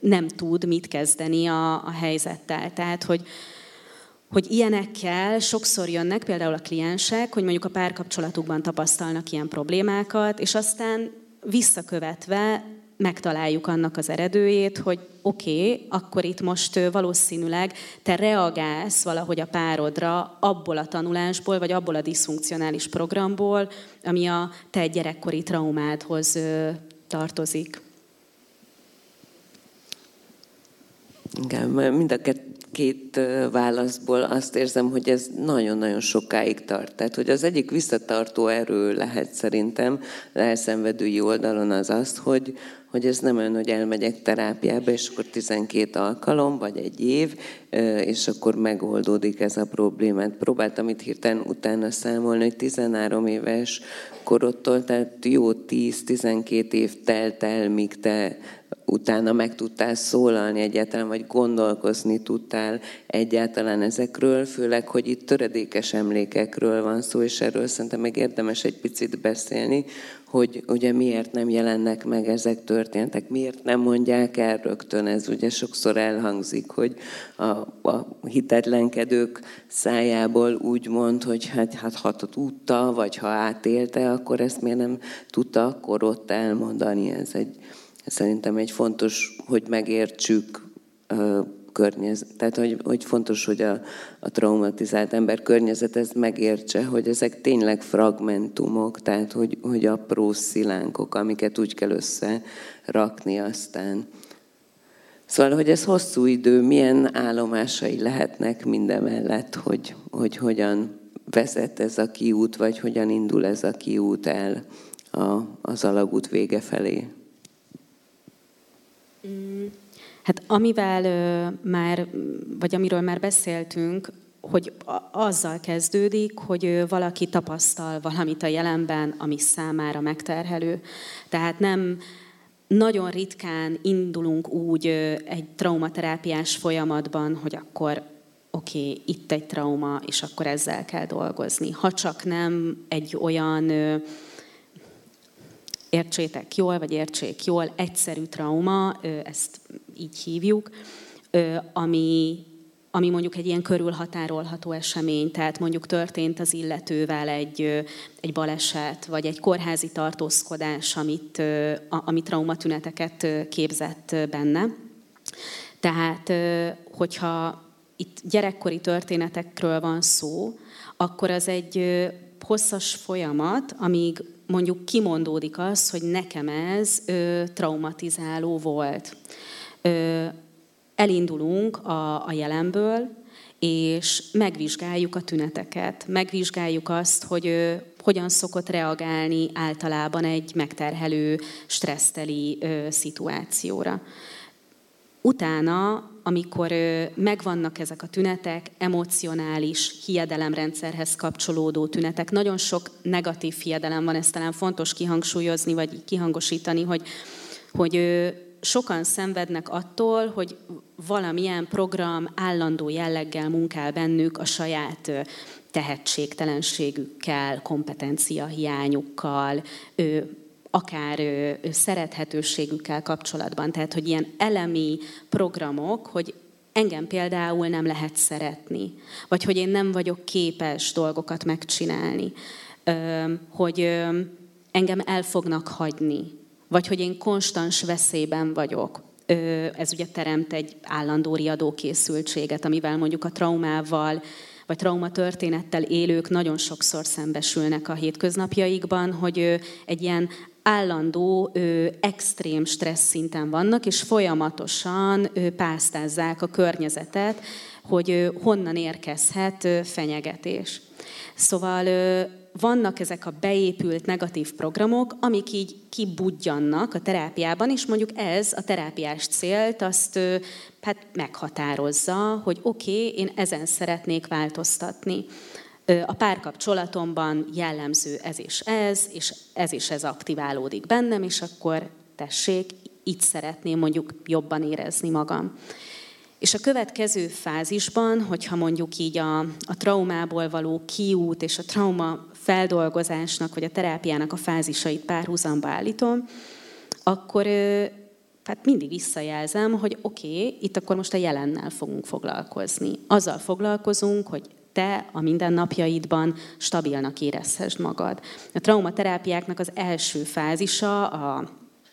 nem tud mit kezdeni a, a helyzettel. Tehát, hogy, hogy ilyenekkel sokszor jönnek például a kliensek, hogy mondjuk a párkapcsolatukban tapasztalnak ilyen problémákat, és aztán visszakövetve megtaláljuk annak az eredőjét, hogy oké, okay, akkor itt most valószínűleg te reagálsz valahogy a párodra abból a tanulásból, vagy abból a diszfunkcionális programból, ami a te gyerekkori traumádhoz tartozik. Igen, mind a két válaszból azt érzem, hogy ez nagyon-nagyon sokáig tart. Tehát, hogy az egyik visszatartó erő lehet szerintem elszenvedői oldalon az az, hogy, hogy ez nem olyan, hogy elmegyek terápiába, és akkor 12 alkalom, vagy egy év, és akkor megoldódik ez a problémát. Próbáltam itt hirtelen utána számolni, hogy 13 éves korodtól, tehát jó 10-12 év telt el, míg te utána meg tudtál szólalni egyáltalán, vagy gondolkozni tudtál egyáltalán ezekről, főleg, hogy itt töredékes emlékekről van szó, és erről szerintem meg érdemes egy picit beszélni, hogy ugye miért nem jelennek meg ezek történtek, miért nem mondják el rögtön, ez ugye sokszor elhangzik, hogy a, a hitetlenkedők szájából úgy mond, hogy hát, hát ha tudta, vagy ha átélte, akkor ezt miért nem tudta akkor ott elmondani. Ez egy, szerintem egy fontos, hogy megértsük környezet, tehát hogy, hogy fontos, hogy a, a traumatizált ember környezet ezt megértse, hogy ezek tényleg fragmentumok, tehát hogy, hogy apró szilánkok, amiket úgy kell összerakni aztán. Szóval, hogy ez hosszú idő, milyen állomásai lehetnek mindemellett, hogy, hogy hogyan vezet ez a kiút, vagy hogyan indul ez a kiút el a, az alagút vége felé. Hát amivel már, vagy amiről már beszéltünk, hogy azzal kezdődik, hogy valaki tapasztal valamit a jelenben, ami számára megterhelő. Tehát nem nagyon ritkán indulunk úgy egy traumaterápiás folyamatban, hogy akkor oké, okay, itt egy trauma, és akkor ezzel kell dolgozni. Ha csak nem egy olyan értsétek jól, vagy értsék jól, egyszerű trauma, ezt így hívjuk, ami, ami mondjuk egy ilyen körülhatárolható esemény, tehát mondjuk történt az illetővel egy, egy baleset, vagy egy kórházi tartózkodás, amit, ami traumatüneteket képzett benne. Tehát, hogyha itt gyerekkori történetekről van szó, akkor az egy hosszas folyamat, amíg mondjuk kimondódik az, hogy nekem ez ö, traumatizáló volt. Ö, elindulunk a, a jelenből, és megvizsgáljuk a tüneteket, megvizsgáljuk azt, hogy ö, hogyan szokott reagálni általában egy megterhelő, stresszteli ö, szituációra. Utána, amikor megvannak ezek a tünetek, emocionális hiedelemrendszerhez kapcsolódó tünetek, nagyon sok negatív hiedelem van, ezt talán fontos kihangsúlyozni, vagy kihangosítani, hogy, hogy sokan szenvednek attól, hogy valamilyen program állandó jelleggel munkál bennük a saját tehetségtelenségükkel, kompetenciahiányukkal, akár szerethetőségükkel kapcsolatban. Tehát, hogy ilyen elemi programok, hogy engem például nem lehet szeretni, vagy hogy én nem vagyok képes dolgokat megcsinálni, hogy engem el fognak hagyni, vagy hogy én konstans veszélyben vagyok. Ez ugye teremt egy állandó riadókészültséget, amivel mondjuk a traumával vagy traumatörténettel élők nagyon sokszor szembesülnek a hétköznapjaikban, hogy egy ilyen állandó, ö, extrém stressz szinten vannak, és folyamatosan ö, pásztázzák a környezetet, hogy ö, honnan érkezhet ö, fenyegetés. Szóval ö, vannak ezek a beépült negatív programok, amik így kibudjannak a terápiában, és mondjuk ez a terápiás célt azt hát meghatározza, hogy oké, okay, én ezen szeretnék változtatni. A párkapcsolatomban jellemző ez és ez, és ez és ez aktiválódik bennem, és akkor tessék, így szeretném mondjuk jobban érezni magam. És a következő fázisban, hogyha mondjuk így a, a traumából való kiút és a trauma feldolgozásnak vagy a terápiának a fázisait párhuzamba állítom, akkor hát mindig visszajelzem, hogy oké, okay, itt akkor most a jelennel fogunk foglalkozni. Azzal foglalkozunk, hogy te a mindennapjaidban stabilnak érezhessd magad. A traumaterápiáknak az első fázisa a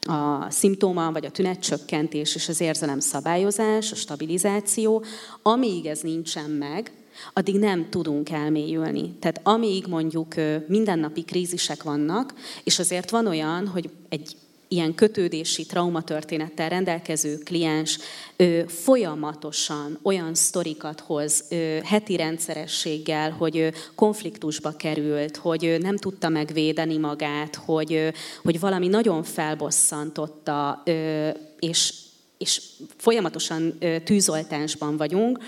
a szimptóma vagy a tünetcsökkentés és az érzelem szabályozás, a stabilizáció, amíg ez nincsen meg, addig nem tudunk elmélyülni. Tehát amíg mondjuk mindennapi krízisek vannak, és azért van olyan, hogy egy ilyen kötődési traumatörténettel rendelkező kliens ö, folyamatosan olyan sztorikat hoz ö, heti rendszerességgel, hogy ö, konfliktusba került, hogy ö, nem tudta megvédeni magát, hogy, ö, hogy valami nagyon felbosszantotta, ö, és, és folyamatosan ö, tűzoltásban vagyunk,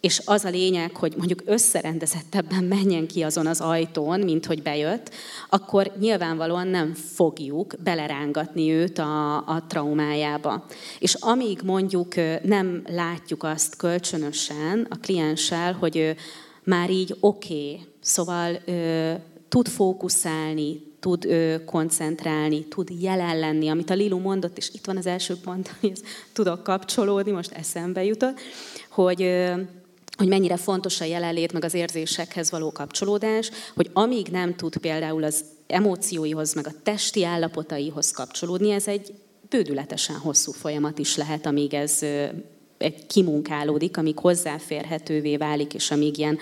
és az a lényeg, hogy mondjuk összerendezettebben menjen ki azon az ajtón, mint hogy bejött, akkor nyilvánvalóan nem fogjuk belerángatni őt a, a traumájába. És amíg mondjuk nem látjuk azt kölcsönösen a klienssel, hogy már így oké, okay, szóval tud fókuszálni, tud ö, koncentrálni, tud jelen lenni, amit a Lilu mondott, és itt van az első pont, hogy tudok kapcsolódni, most eszembe jutott, hogy ö, hogy mennyire fontos a jelenlét, meg az érzésekhez való kapcsolódás, hogy amíg nem tud például az emócióihoz, meg a testi állapotaihoz kapcsolódni, ez egy bődületesen hosszú folyamat is lehet, amíg ez egy kimunkálódik, amíg hozzáférhetővé válik, és amíg ilyen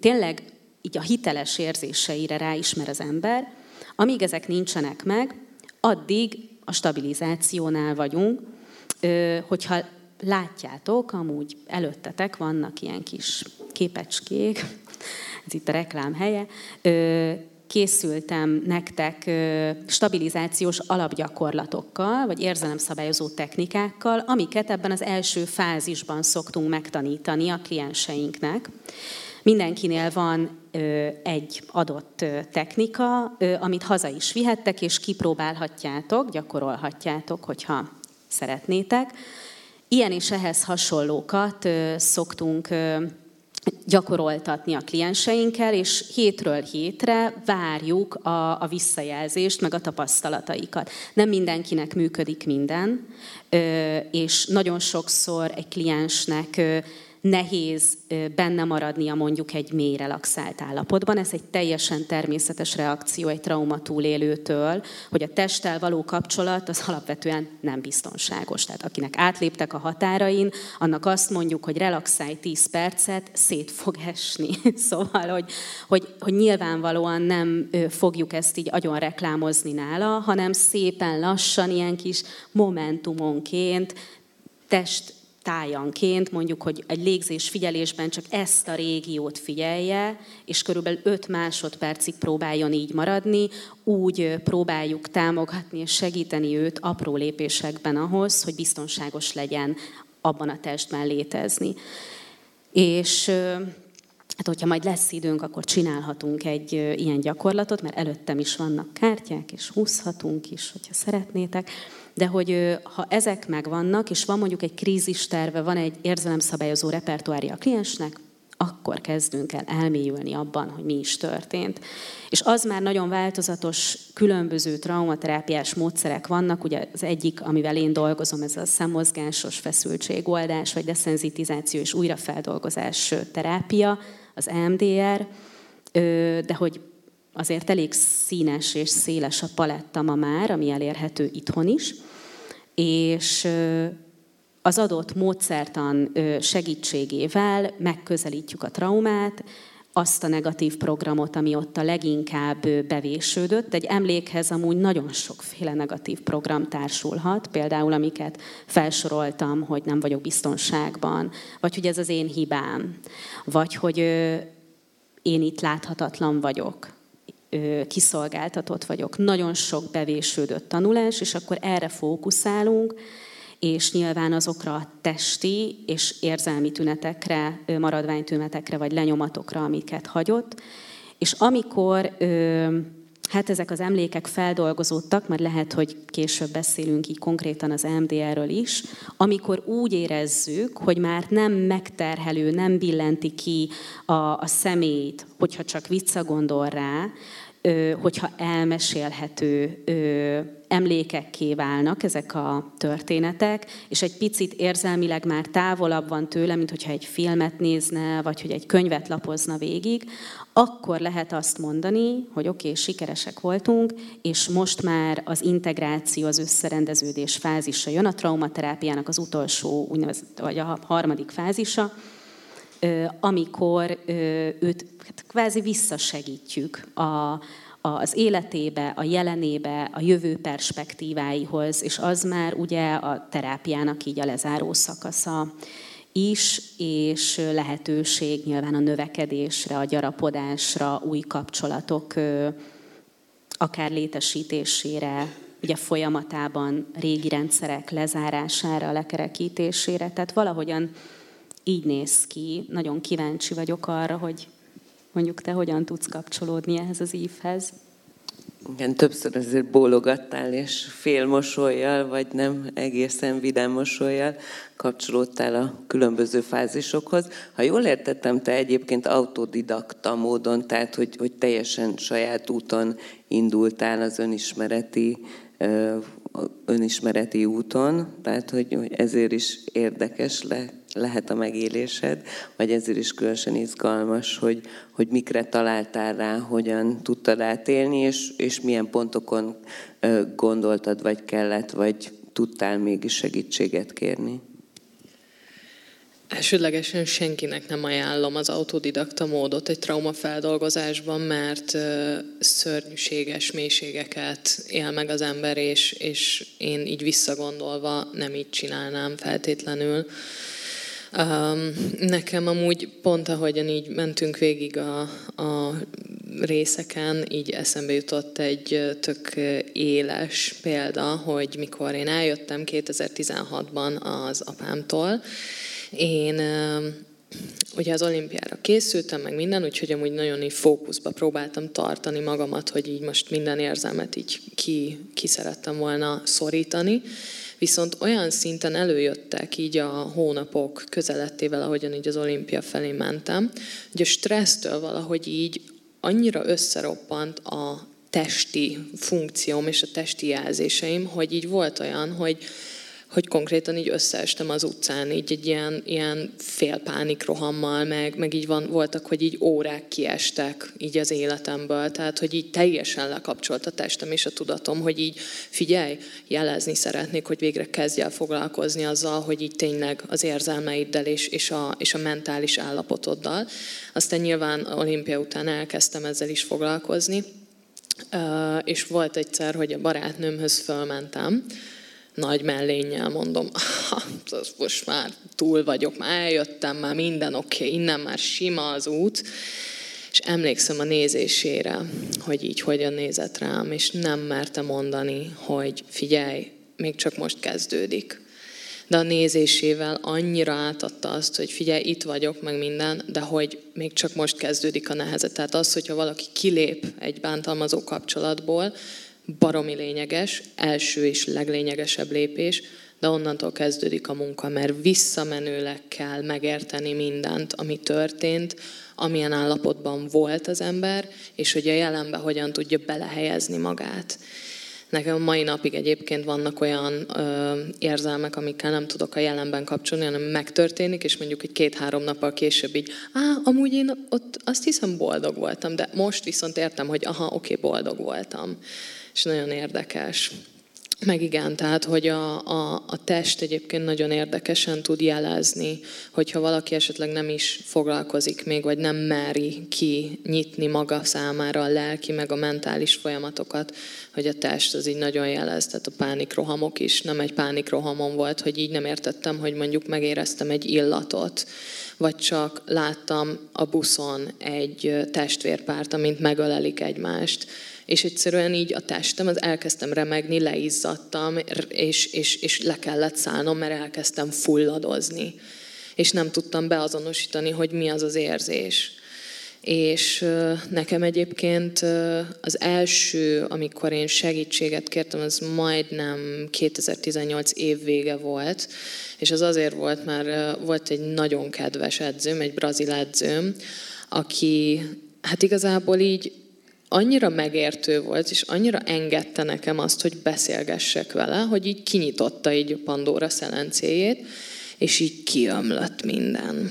tényleg így a hiteles érzéseire ráismer az ember, amíg ezek nincsenek meg, addig a stabilizációnál vagyunk, hogyha látjátok, amúgy előttetek vannak ilyen kis képecskék, ez itt a reklám helye, készültem nektek stabilizációs alapgyakorlatokkal, vagy érzelemszabályozó technikákkal, amiket ebben az első fázisban szoktunk megtanítani a klienseinknek. Mindenkinél van egy adott technika, amit haza is vihettek, és kipróbálhatjátok, gyakorolhatjátok, hogyha szeretnétek. Ilyen és ehhez hasonlókat szoktunk gyakoroltatni a klienseinkkel, és hétről hétre várjuk a, a visszajelzést, meg a tapasztalataikat. Nem mindenkinek működik minden, és nagyon sokszor egy kliensnek nehéz benne maradnia mondjuk egy mély relaxált állapotban. Ez egy teljesen természetes reakció egy trauma túlélőtől, hogy a testtel való kapcsolat az alapvetően nem biztonságos. Tehát akinek átléptek a határain, annak azt mondjuk, hogy relaxálj 10 percet, szét fog esni. Szóval, hogy, hogy, hogy nyilvánvalóan nem fogjuk ezt így agyon reklámozni nála, hanem szépen lassan, ilyen kis momentumonként test tájanként, mondjuk, hogy egy légzés figyelésben csak ezt a régiót figyelje, és körülbelül 5 másodpercig próbáljon így maradni, úgy próbáljuk támogatni és segíteni őt apró lépésekben ahhoz, hogy biztonságos legyen abban a testben létezni. És Hát, hogyha majd lesz időnk, akkor csinálhatunk egy ilyen gyakorlatot, mert előttem is vannak kártyák, és húzhatunk is, hogyha szeretnétek de hogy ha ezek megvannak, és van mondjuk egy krízis terve, van egy érzelemszabályozó repertoárja a kliensnek, akkor kezdünk el elmélyülni abban, hogy mi is történt. És az már nagyon változatos, különböző traumaterápiás módszerek vannak. Ugye az egyik, amivel én dolgozom, ez a szemmozgásos feszültségoldás, vagy deszenzitizáció és újrafeldolgozás terápia, az EMDR, de hogy azért elég színes és széles a paletta ma már, ami elérhető itthon is, és az adott módszertan segítségével megközelítjük a traumát, azt a negatív programot, ami ott a leginkább bevésődött. Egy emlékhez amúgy nagyon sokféle negatív program társulhat, például amiket felsoroltam, hogy nem vagyok biztonságban, vagy hogy ez az én hibám, vagy hogy én itt láthatatlan vagyok, kiszolgáltatott vagyok. Nagyon sok bevésődött tanulás, és akkor erre fókuszálunk, és nyilván azokra a testi és érzelmi tünetekre, maradványtünetekre vagy lenyomatokra, amiket hagyott. És amikor hát ezek az emlékek feldolgozódtak, mert lehet, hogy később beszélünk így konkrétan az MDR-ről is, amikor úgy érezzük, hogy már nem megterhelő, nem billenti ki a, a személyt, hogyha csak visszagondol rá, hogyha elmesélhető emlékekké válnak ezek a történetek, és egy picit érzelmileg már távolabb van tőle, mint hogyha egy filmet nézne, vagy hogy egy könyvet lapozna végig, akkor lehet azt mondani, hogy oké, okay, sikeresek voltunk, és most már az integráció, az összerendeződés fázisa jön, a traumaterápiának az utolsó, vagy a harmadik fázisa, amikor őt hát kvázi visszasegítjük a, az életébe, a jelenébe, a jövő perspektíváihoz, és az már ugye a terápiának így a lezáró szakasza is, és lehetőség nyilván a növekedésre, a gyarapodásra, új kapcsolatok akár létesítésére, ugye folyamatában régi rendszerek lezárására, lekerekítésére. Tehát valahogyan így néz ki. Nagyon kíváncsi vagyok arra, hogy mondjuk te hogyan tudsz kapcsolódni ehhez az ívhez. Igen, többször azért bólogattál, és félmosolyjal, vagy nem egészen vidám mosolyjal kapcsolódtál a különböző fázisokhoz. Ha jól értettem, te egyébként autodidakta módon, tehát hogy, hogy teljesen saját úton indultál az önismereti önismereti úton, tehát hogy ezért is érdekes le, lehet a megélésed, vagy ezért is különösen izgalmas, hogy, hogy mikre találtál rá, hogyan tudtad átélni, és, és milyen pontokon gondoltad, vagy kellett, vagy tudtál mégis segítséget kérni. Elsődlegesen senkinek nem ajánlom az autodidakta módot egy traumafeldolgozásban, mert szörnyűséges mélységeket él meg az ember, és, és én így visszagondolva nem így csinálnám feltétlenül. Nekem amúgy pont ahogyan így mentünk végig a, a részeken, így eszembe jutott egy tök éles példa, hogy mikor én eljöttem 2016-ban az apámtól, én ugye az olimpiára készültem, meg minden, úgyhogy amúgy nagyon így fókuszba próbáltam tartani magamat, hogy így most minden érzelmet így ki, ki szerettem volna szorítani. Viszont olyan szinten előjöttek így a hónapok közelettével, ahogyan így az olimpia felé mentem, hogy a stressztől valahogy így annyira összeroppant a testi funkcióm és a testi jelzéseim, hogy így volt olyan, hogy hogy konkrétan így összeestem az utcán, így egy ilyen, ilyen félpánik rohammal, meg, meg így van, voltak, hogy így órák kiestek így az életemből, tehát hogy így teljesen lekapcsolt a testem és a tudatom, hogy így figyelj, jelezni szeretnék, hogy végre kezdj el foglalkozni azzal, hogy így tényleg az érzelmeiddel és, és, a, és a mentális állapotoddal. Aztán nyilván olimpia után elkezdtem ezzel is foglalkozni, és volt egyszer, hogy a barátnőmhöz fölmentem, nagy mellénnyel mondom, az most már túl vagyok, már eljöttem, már minden oké, okay, innen már sima az út, és emlékszem a nézésére, hogy így hogyan nézett rám, és nem merte mondani, hogy figyelj, még csak most kezdődik. De a nézésével annyira átadta azt, hogy figyelj, itt vagyok, meg minden, de hogy még csak most kezdődik a nehezet. Tehát az, hogyha valaki kilép egy bántalmazó kapcsolatból, baromi lényeges, első és leglényegesebb lépés, de onnantól kezdődik a munka, mert visszamenőleg kell megérteni mindent, ami történt, amilyen állapotban volt az ember, és hogy a jelenbe hogyan tudja belehelyezni magát. Nekem mai napig egyébként vannak olyan ö, érzelmek, amikkel nem tudok a jelenben kapcsolni, hanem megtörténik, és mondjuk egy két-három nappal később így, á, amúgy én ott azt hiszem boldog voltam, de most viszont értem, hogy aha, oké, boldog voltam és nagyon érdekes. Meg igen, tehát hogy a, a, a test egyébként nagyon érdekesen tud jelezni, hogyha valaki esetleg nem is foglalkozik még, vagy nem meri ki nyitni maga számára a lelki, meg a mentális folyamatokat, hogy a test az így nagyon jelez, tehát a pánikrohamok is nem egy pánikrohamon volt, hogy így nem értettem, hogy mondjuk megéreztem egy illatot, vagy csak láttam a buszon egy testvérpárt, amint megölelik egymást. És egyszerűen így a testem, az elkezdtem remegni, leizzadtam, és, és, és le kellett szállnom, mert elkezdtem fulladozni. És nem tudtam beazonosítani, hogy mi az az érzés. És nekem egyébként az első, amikor én segítséget kértem, az majdnem 2018 év vége volt, és az azért volt, mert volt egy nagyon kedves edzőm, egy brazil edzőm, aki hát igazából így annyira megértő volt, és annyira engedte nekem azt, hogy beszélgessek vele, hogy így kinyitotta így a Pandora szelencéjét, és így kiömlött minden.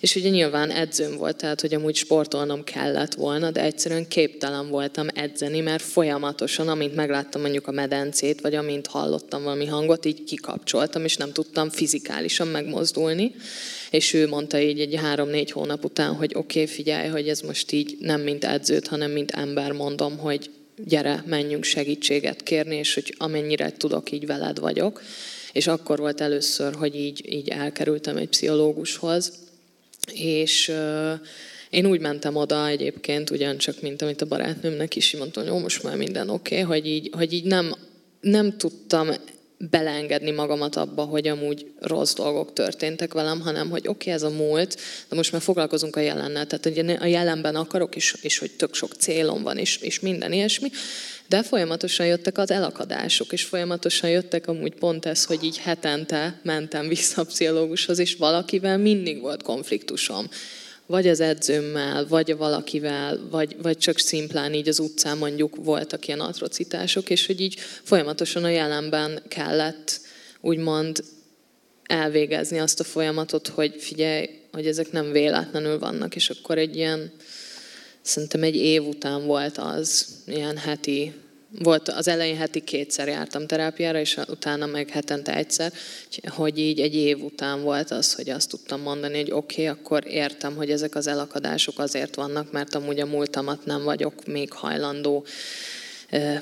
És ugye nyilván edzőm volt, tehát hogy amúgy sportolnom kellett volna, de egyszerűen képtelen voltam edzeni, mert folyamatosan, amint megláttam mondjuk a medencét, vagy amint hallottam valami hangot, így kikapcsoltam, és nem tudtam fizikálisan megmozdulni. És ő mondta így egy három-négy hónap után, hogy oké, okay, figyelj, hogy ez most így nem mint edzőt, hanem mint ember mondom, hogy gyere, menjünk segítséget kérni, és hogy amennyire tudok, így veled vagyok. És akkor volt először, hogy így, így elkerültem egy pszichológushoz, és én úgy mentem oda egyébként, ugyancsak, mint amit a barátnőmnek is mondtam, hogy jó, most már minden oké, okay, hogy így, hogy így nem, nem tudtam beleengedni magamat abba, hogy amúgy rossz dolgok történtek velem, hanem hogy oké, okay, ez a múlt, de most már foglalkozunk a jelennel. Tehát hogy a jelenben akarok, és, és hogy tök sok célom van, és, és minden ilyesmi. De folyamatosan jöttek az elakadások, és folyamatosan jöttek amúgy pont ez, hogy így hetente mentem vissza a pszichológushoz, és valakivel mindig volt konfliktusom. Vagy az edzőmmel, vagy valakivel, vagy, vagy csak szimplán így az utcán mondjuk voltak ilyen atrocitások, és hogy így folyamatosan a jelenben kellett úgymond elvégezni azt a folyamatot, hogy figyelj, hogy ezek nem véletlenül vannak, és akkor egy ilyen Szerintem egy év után volt az, ilyen heti, volt az elején heti kétszer jártam terápiára, és utána meg hetente egyszer, hogy így egy év után volt az, hogy azt tudtam mondani, hogy oké, okay, akkor értem, hogy ezek az elakadások azért vannak, mert amúgy a múltamat nem vagyok még hajlandó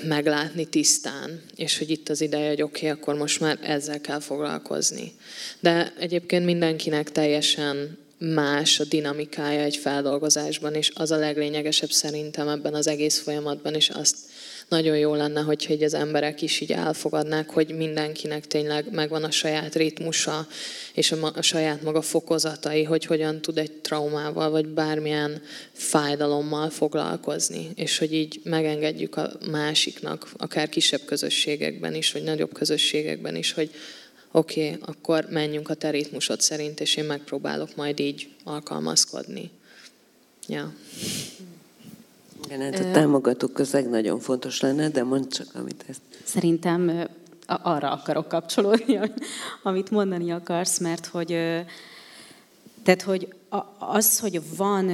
meglátni tisztán, és hogy itt az ideje, hogy oké, okay, akkor most már ezzel kell foglalkozni. De egyébként mindenkinek teljesen más a dinamikája egy feldolgozásban, és az a leglényegesebb szerintem ebben az egész folyamatban, és azt nagyon jó lenne, hogyha így az emberek is így elfogadnák, hogy mindenkinek tényleg megvan a saját ritmusa, és a, a saját maga fokozatai, hogy hogyan tud egy traumával, vagy bármilyen fájdalommal foglalkozni, és hogy így megengedjük a másiknak, akár kisebb közösségekben is, vagy nagyobb közösségekben is, hogy oké, okay, akkor menjünk a te ritmusod szerint, és én megpróbálok majd így alkalmazkodni. Ja. Igen, hát a támogató közeg nagyon fontos lenne, de mondd csak, amit ezt... Szerintem arra akarok kapcsolódni, amit mondani akarsz, mert hogy tehát, hogy az, hogy van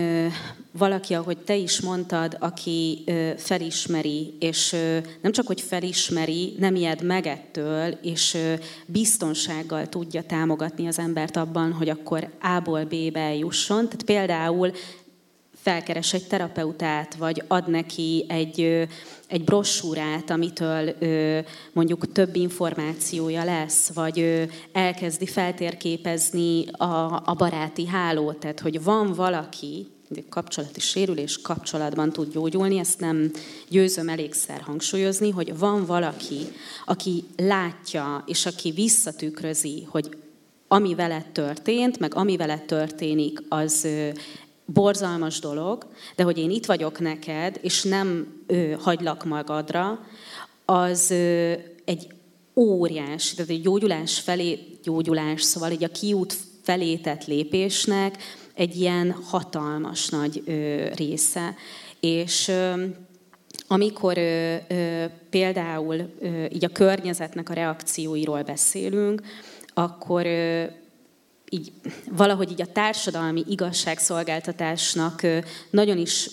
valaki, ahogy te is mondtad, aki felismeri, és nem csak, hogy felismeri, nem ijed meg ettől, és biztonsággal tudja támogatni az embert abban, hogy akkor A-ból B-be jusson. Tehát például felkeres egy terapeutát, vagy ad neki egy, egy brossúrát, amitől mondjuk több információja lesz, vagy elkezdi feltérképezni a, a baráti hálót, tehát hogy van valaki, kapcsolati sérülés kapcsolatban tud gyógyulni, ezt nem győzöm elégszer hangsúlyozni, hogy van valaki, aki látja, és aki visszatükrözi, hogy ami veled történt, meg ami veled történik, az borzalmas dolog, de hogy én itt vagyok neked, és nem ö, hagylak magadra, az ö, egy óriás, tehát egy gyógyulás felé, gyógyulás, szóval így a kiút felé tett lépésnek egy ilyen hatalmas nagy ö, része. És ö, amikor ö, ö, például ö, így a környezetnek a reakcióiról beszélünk, akkor ö, így valahogy így a társadalmi igazságszolgáltatásnak nagyon is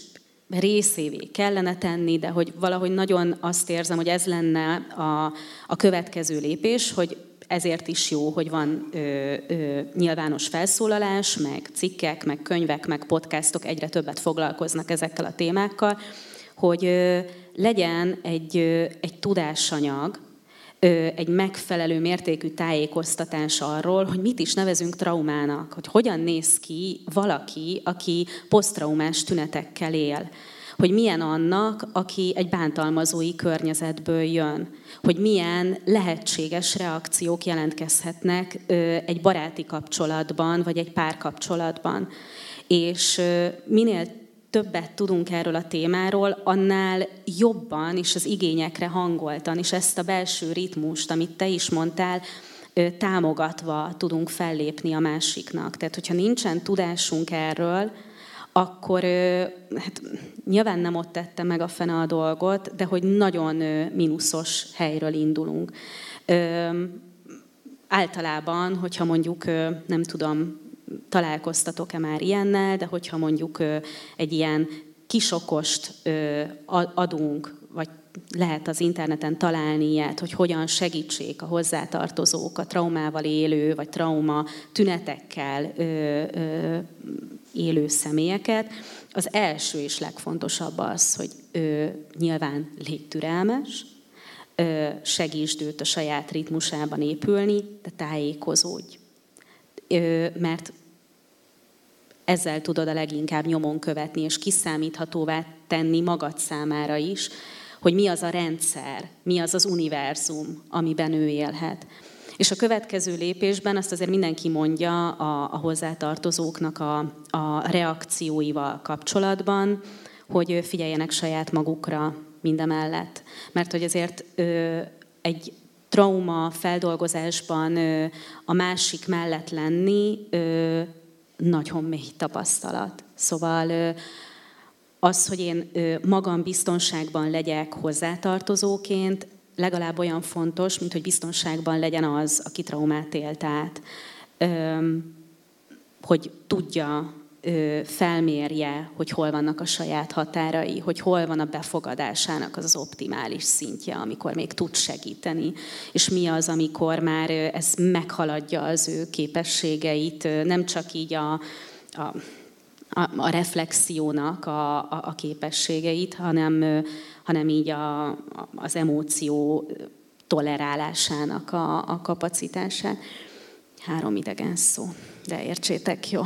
részévé kellene tenni, de hogy valahogy nagyon azt érzem, hogy ez lenne a, a következő lépés, hogy ezért is jó, hogy van ö, ö, nyilvános felszólalás, meg cikkek, meg könyvek, meg podcastok egyre többet foglalkoznak ezekkel a témákkal, hogy ö, legyen egy, ö, egy tudásanyag, egy megfelelő mértékű tájékoztatás arról, hogy mit is nevezünk traumának, hogy hogyan néz ki valaki, aki posztraumás tünetekkel él hogy milyen annak, aki egy bántalmazói környezetből jön, hogy milyen lehetséges reakciók jelentkezhetnek egy baráti kapcsolatban, vagy egy párkapcsolatban. És minél többet tudunk erről a témáról, annál jobban és az igényekre hangoltan, és ezt a belső ritmust, amit te is mondtál, támogatva tudunk fellépni a másiknak. Tehát, hogyha nincsen tudásunk erről, akkor hát, nyilván nem ott tette meg a fene a dolgot, de hogy nagyon mínuszos helyről indulunk. Általában, hogyha mondjuk, nem tudom, találkoztatok-e már ilyennel, de hogyha mondjuk egy ilyen kisokost adunk, vagy lehet az interneten találni ilyet, hogy hogyan segítsék a hozzátartozók, a traumával élő, vagy trauma tünetekkel élő személyeket. Az első és legfontosabb az, hogy nyilván légy türelmes, segítsd őt a saját ritmusában épülni, de tájékozódj. Mert ezzel tudod a leginkább nyomon követni, és kiszámíthatóvá tenni magad számára is, hogy mi az a rendszer, mi az az univerzum, amiben ő élhet. És a következő lépésben azt azért mindenki mondja a, a hozzátartozóknak a, a reakcióival kapcsolatban, hogy figyeljenek saját magukra mindemellett. Mert hogy azért ö, egy trauma feldolgozásban ö, a másik mellett lenni ö, nagyon mély tapasztalat. Szóval az, hogy én magam biztonságban legyek hozzátartozóként, legalább olyan fontos, mint hogy biztonságban legyen az, aki traumát élt át. Hogy tudja, felmérje, hogy hol vannak a saját határai, hogy hol van a befogadásának az, az optimális szintje, amikor még tud segíteni, és mi az, amikor már ez meghaladja az ő képességeit, nem csak így a, a a, a reflexiónak a, a, a képességeit, hanem, hanem így a, az emóció tolerálásának a, a kapacitását. Három idegen szó, de értsétek jó.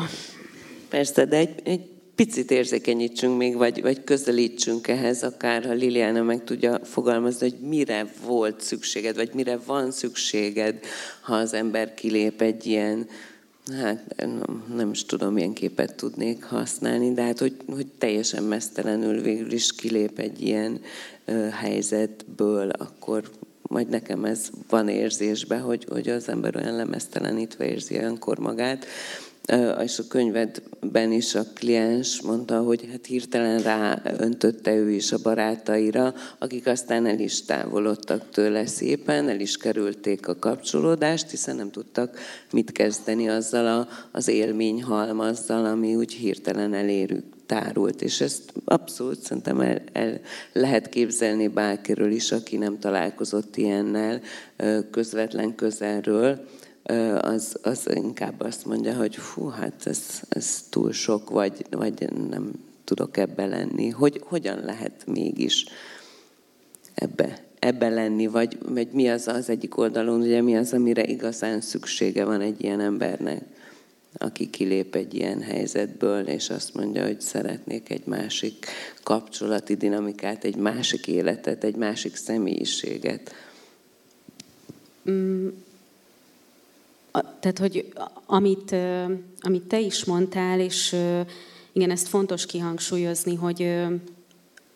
Persze, de egy, egy picit érzékenyítsünk még, vagy, vagy közelítsünk ehhez, akár ha Liliana meg tudja fogalmazni, hogy mire volt szükséged, vagy mire van szükséged, ha az ember kilép egy ilyen hát nem, nem is tudom, milyen képet tudnék használni, de hát hogy, hogy teljesen mesztelenül végül is kilép egy ilyen ö, helyzetből, akkor majd nekem ez van érzésbe, hogy, hogy az ember olyan lemesztelenítve érzi olyankor magát, és a könyvedben is a kliens mondta, hogy hát hirtelen rá öntötte ő is a barátaira, akik aztán el is távolodtak tőle szépen, el is kerülték a kapcsolódást, hiszen nem tudtak mit kezdeni azzal a, az élményhalmazzal, ami úgy hirtelen elérük tárult, és ezt abszolút szerintem el, el lehet képzelni bárkiről is, aki nem találkozott ilyennel közvetlen közelről, az, az inkább azt mondja, hogy fú, hát ez, ez túl sok, vagy, vagy nem tudok ebbe lenni. Hogy, hogyan lehet mégis ebbe, ebbe lenni, vagy, vagy mi az az egyik oldalon, ugye mi az, amire igazán szüksége van egy ilyen embernek, aki kilép egy ilyen helyzetből, és azt mondja, hogy szeretnék egy másik kapcsolati dinamikát, egy másik életet, egy másik személyiséget. Mm tehát, hogy amit, amit te is mondtál, és igen, ezt fontos kihangsúlyozni, hogy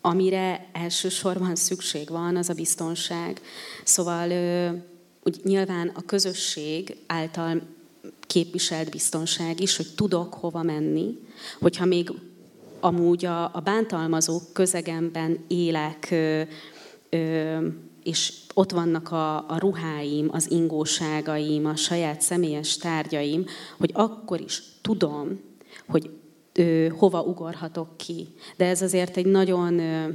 amire elsősorban szükség van, az a biztonság. Szóval úgy nyilván a közösség által képviselt biztonság is, hogy tudok hova menni, hogyha még amúgy a, a bántalmazók közegemben élek, és ott vannak a, a ruháim, az ingóságaim, a saját személyes tárgyaim, hogy akkor is tudom, hogy ö, hova ugorhatok ki. De ez azért egy nagyon, ö,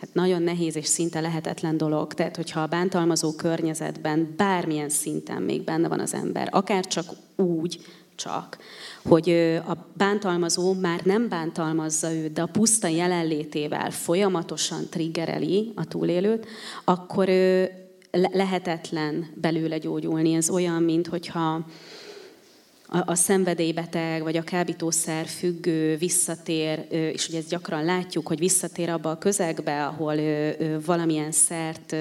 hát nagyon nehéz és szinte lehetetlen dolog. Tehát, hogyha a bántalmazó környezetben bármilyen szinten még benne van az ember, akár csak úgy, csak, hogy a bántalmazó már nem bántalmazza őt, de a puszta jelenlétével folyamatosan triggereli a túlélőt, akkor lehetetlen belőle gyógyulni. Ez olyan, mint hogyha a, a szenvedélybeteg vagy a kábítószer függő visszatér, és ugye ezt gyakran látjuk, hogy visszatér abba a közegbe, ahol valamilyen szert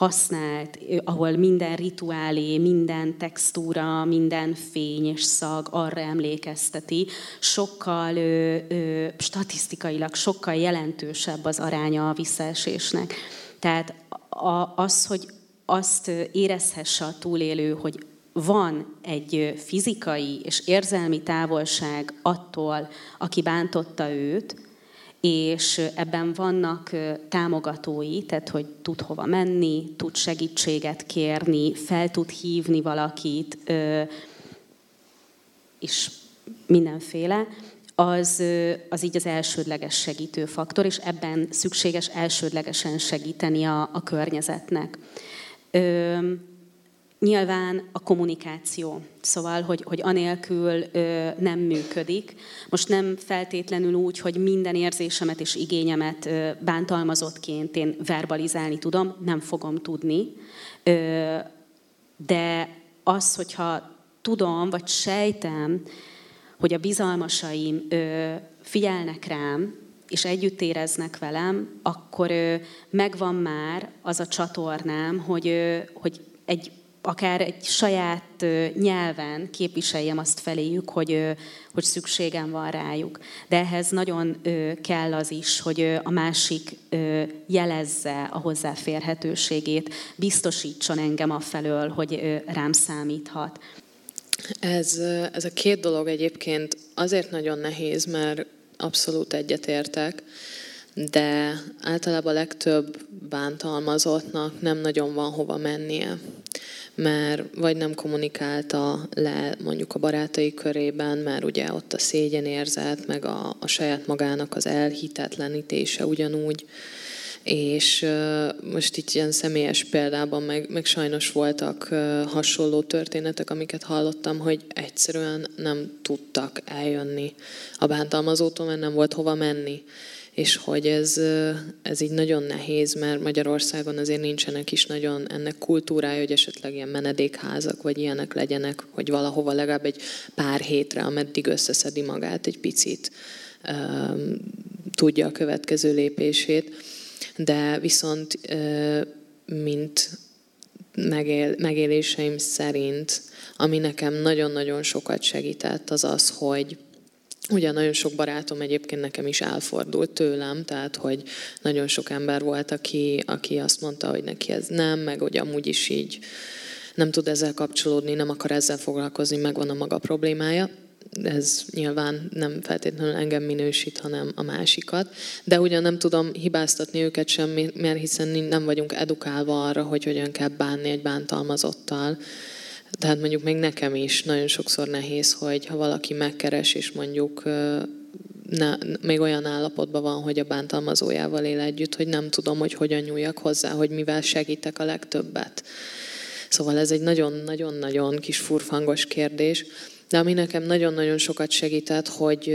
használt, ahol minden rituálé, minden textúra, minden fény és szag arra emlékezteti, sokkal ö, ö, statisztikailag sokkal jelentősebb az aránya a visszaesésnek. Tehát a, az, hogy azt érezhesse a túlélő, hogy van egy fizikai és érzelmi távolság attól, aki bántotta őt, és ebben vannak támogatói, tehát hogy tud hova menni, tud segítséget kérni, fel tud hívni valakit, és mindenféle, az, az így az elsődleges segítő faktor, és ebben szükséges elsődlegesen segíteni a, a környezetnek. Nyilván a kommunikáció, szóval, hogy, hogy anélkül ö, nem működik. Most nem feltétlenül úgy, hogy minden érzésemet és igényemet ö, bántalmazottként én verbalizálni tudom, nem fogom tudni, ö, de az, hogyha tudom, vagy sejtem, hogy a bizalmasaim ö, figyelnek rám, és együtt éreznek velem, akkor ö, megvan már az a csatornám, hogy, ö, hogy egy akár egy saját nyelven képviseljem azt feléjük, hogy, hogy szükségem van rájuk. De ehhez nagyon kell az is, hogy a másik jelezze a hozzáférhetőségét, biztosítson engem a felől, hogy rám számíthat. Ez, ez a két dolog egyébként azért nagyon nehéz, mert abszolút egyetértek, de általában a legtöbb bántalmazottnak nem nagyon van hova mennie mert vagy nem kommunikálta le mondjuk a barátai körében, mert ugye ott a szégyenérzet, meg a, a saját magának az elhitetlenítése ugyanúgy, és most itt ilyen személyes példában meg, meg sajnos voltak hasonló történetek, amiket hallottam, hogy egyszerűen nem tudtak eljönni a bántalmazótól, mert nem volt hova menni és hogy ez, ez így nagyon nehéz, mert Magyarországon azért nincsenek is nagyon ennek kultúrája, hogy esetleg ilyen menedékházak vagy ilyenek legyenek, hogy valahova legalább egy pár hétre, ameddig összeszedi magát egy picit, tudja a következő lépését. De viszont, mint megél, megéléseim szerint, ami nekem nagyon-nagyon sokat segített, az az, hogy Ugye nagyon sok barátom egyébként nekem is elfordult tőlem, tehát hogy nagyon sok ember volt, aki, aki azt mondta, hogy neki ez nem, meg hogy amúgy is így nem tud ezzel kapcsolódni, nem akar ezzel foglalkozni, megvan a maga problémája. Ez nyilván nem feltétlenül engem minősít, hanem a másikat. De ugyan nem tudom hibáztatni őket sem, mert hiszen nem vagyunk edukálva arra, hogy hogyan kell bánni egy bántalmazottal tehát mondjuk még nekem is nagyon sokszor nehéz, hogy ha valaki megkeres, és mondjuk ne, még olyan állapotban van, hogy a bántalmazójával él együtt, hogy nem tudom, hogy hogyan nyúljak hozzá, hogy mivel segítek a legtöbbet. Szóval ez egy nagyon-nagyon-nagyon kis furfangos kérdés, de ami nekem nagyon-nagyon sokat segített, hogy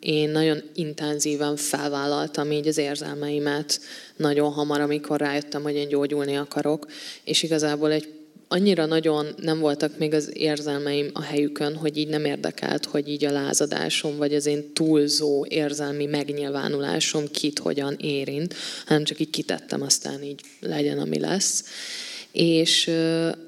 én nagyon intenzíven felvállaltam így az érzelmeimet nagyon hamar, amikor rájöttem, hogy én gyógyulni akarok, és igazából egy annyira nagyon nem voltak még az érzelmeim a helyükön, hogy így nem érdekelt, hogy így a lázadásom, vagy az én túlzó érzelmi megnyilvánulásom kit hogyan érint, hanem csak így kitettem, aztán így legyen, ami lesz. És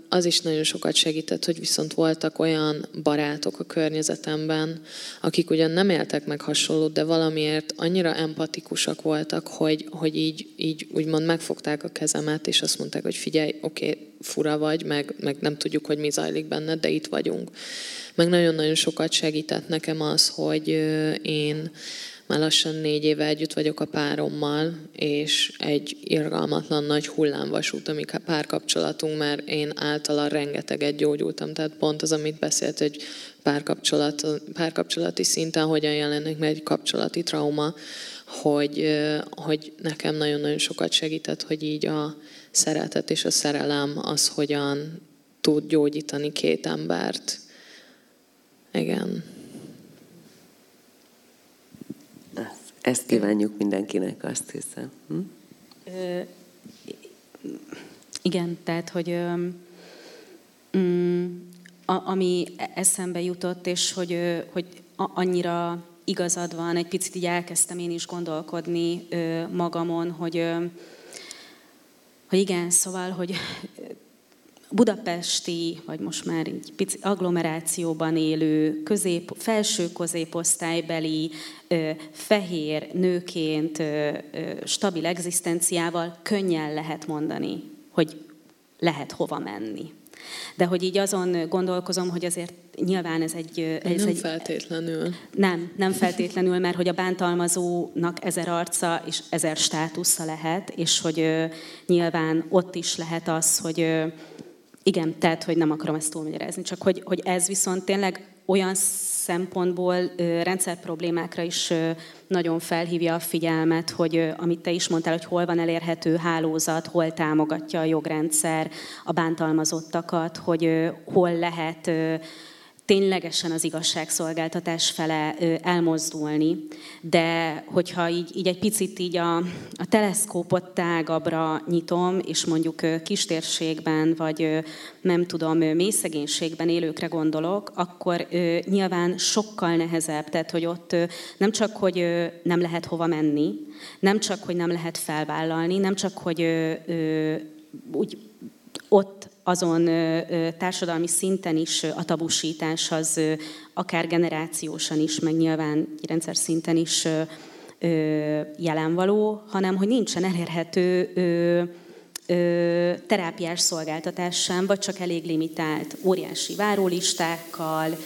az is nagyon sokat segített, hogy viszont voltak olyan barátok a környezetemben, akik ugyan nem éltek meg hasonlót, de valamiért annyira empatikusak voltak, hogy, hogy így, így úgymond megfogták a kezemet, és azt mondták, hogy figyelj, oké, okay, fura vagy, meg, meg nem tudjuk, hogy mi zajlik benned, de itt vagyunk. Meg nagyon-nagyon sokat segített nekem az, hogy én már lassan négy éve együtt vagyok a párommal, és egy irgalmatlan nagy hullámvasút, amik a párkapcsolatunk, mert én általa rengeteget gyógyultam. Tehát pont az, amit beszélt, hogy párkapcsolat, párkapcsolati szinten hogyan jelenik meg egy kapcsolati trauma, hogy, hogy nekem nagyon-nagyon sokat segített, hogy így a szeretet és a szerelem az hogyan tud gyógyítani két embert. Igen. Ezt kívánjuk mindenkinek, azt hiszem. Hm? Igen, tehát, hogy a, ami eszembe jutott, és hogy, hogy annyira igazad van, egy picit így elkezdtem én is gondolkodni magamon, hogy, hogy igen, szóval, hogy budapesti, vagy most már egy pici agglomerációban élő, közép, felső középosztálybeli, ö, fehér nőként ö, ö, stabil egzisztenciával könnyen lehet mondani, hogy lehet hova menni. De hogy így azon gondolkozom, hogy azért nyilván ez egy... Ez nem egy, feltétlenül. Nem, nem feltétlenül, mert hogy a bántalmazónak ezer arca és ezer státusza lehet, és hogy nyilván ott is lehet az, hogy igen, tehát, hogy nem akarom ezt túlmagyarázni, csak hogy, hogy ez viszont tényleg olyan szempontból rendszer problémákra is nagyon felhívja a figyelmet, hogy amit te is mondtál, hogy hol van elérhető hálózat, hol támogatja a jogrendszer a bántalmazottakat, hogy hol lehet ténylegesen az igazságszolgáltatás fele elmozdulni, de hogyha így, így egy picit így a, a teleszkópot tágabbra nyitom, és mondjuk kistérségben, vagy nem tudom, mély élőkre gondolok, akkor nyilván sokkal nehezebb, tehát hogy ott nem csak, hogy nem lehet hova menni, nem csak, hogy nem lehet felvállalni, nem csak, hogy úgy ott azon társadalmi szinten is a tabusítás az akár generációsan is, meg nyilván rendszer szinten is jelen való, hanem hogy nincsen elérhető terápiás szolgáltatás sem, vagy csak elég limitált, óriási várólistákkal,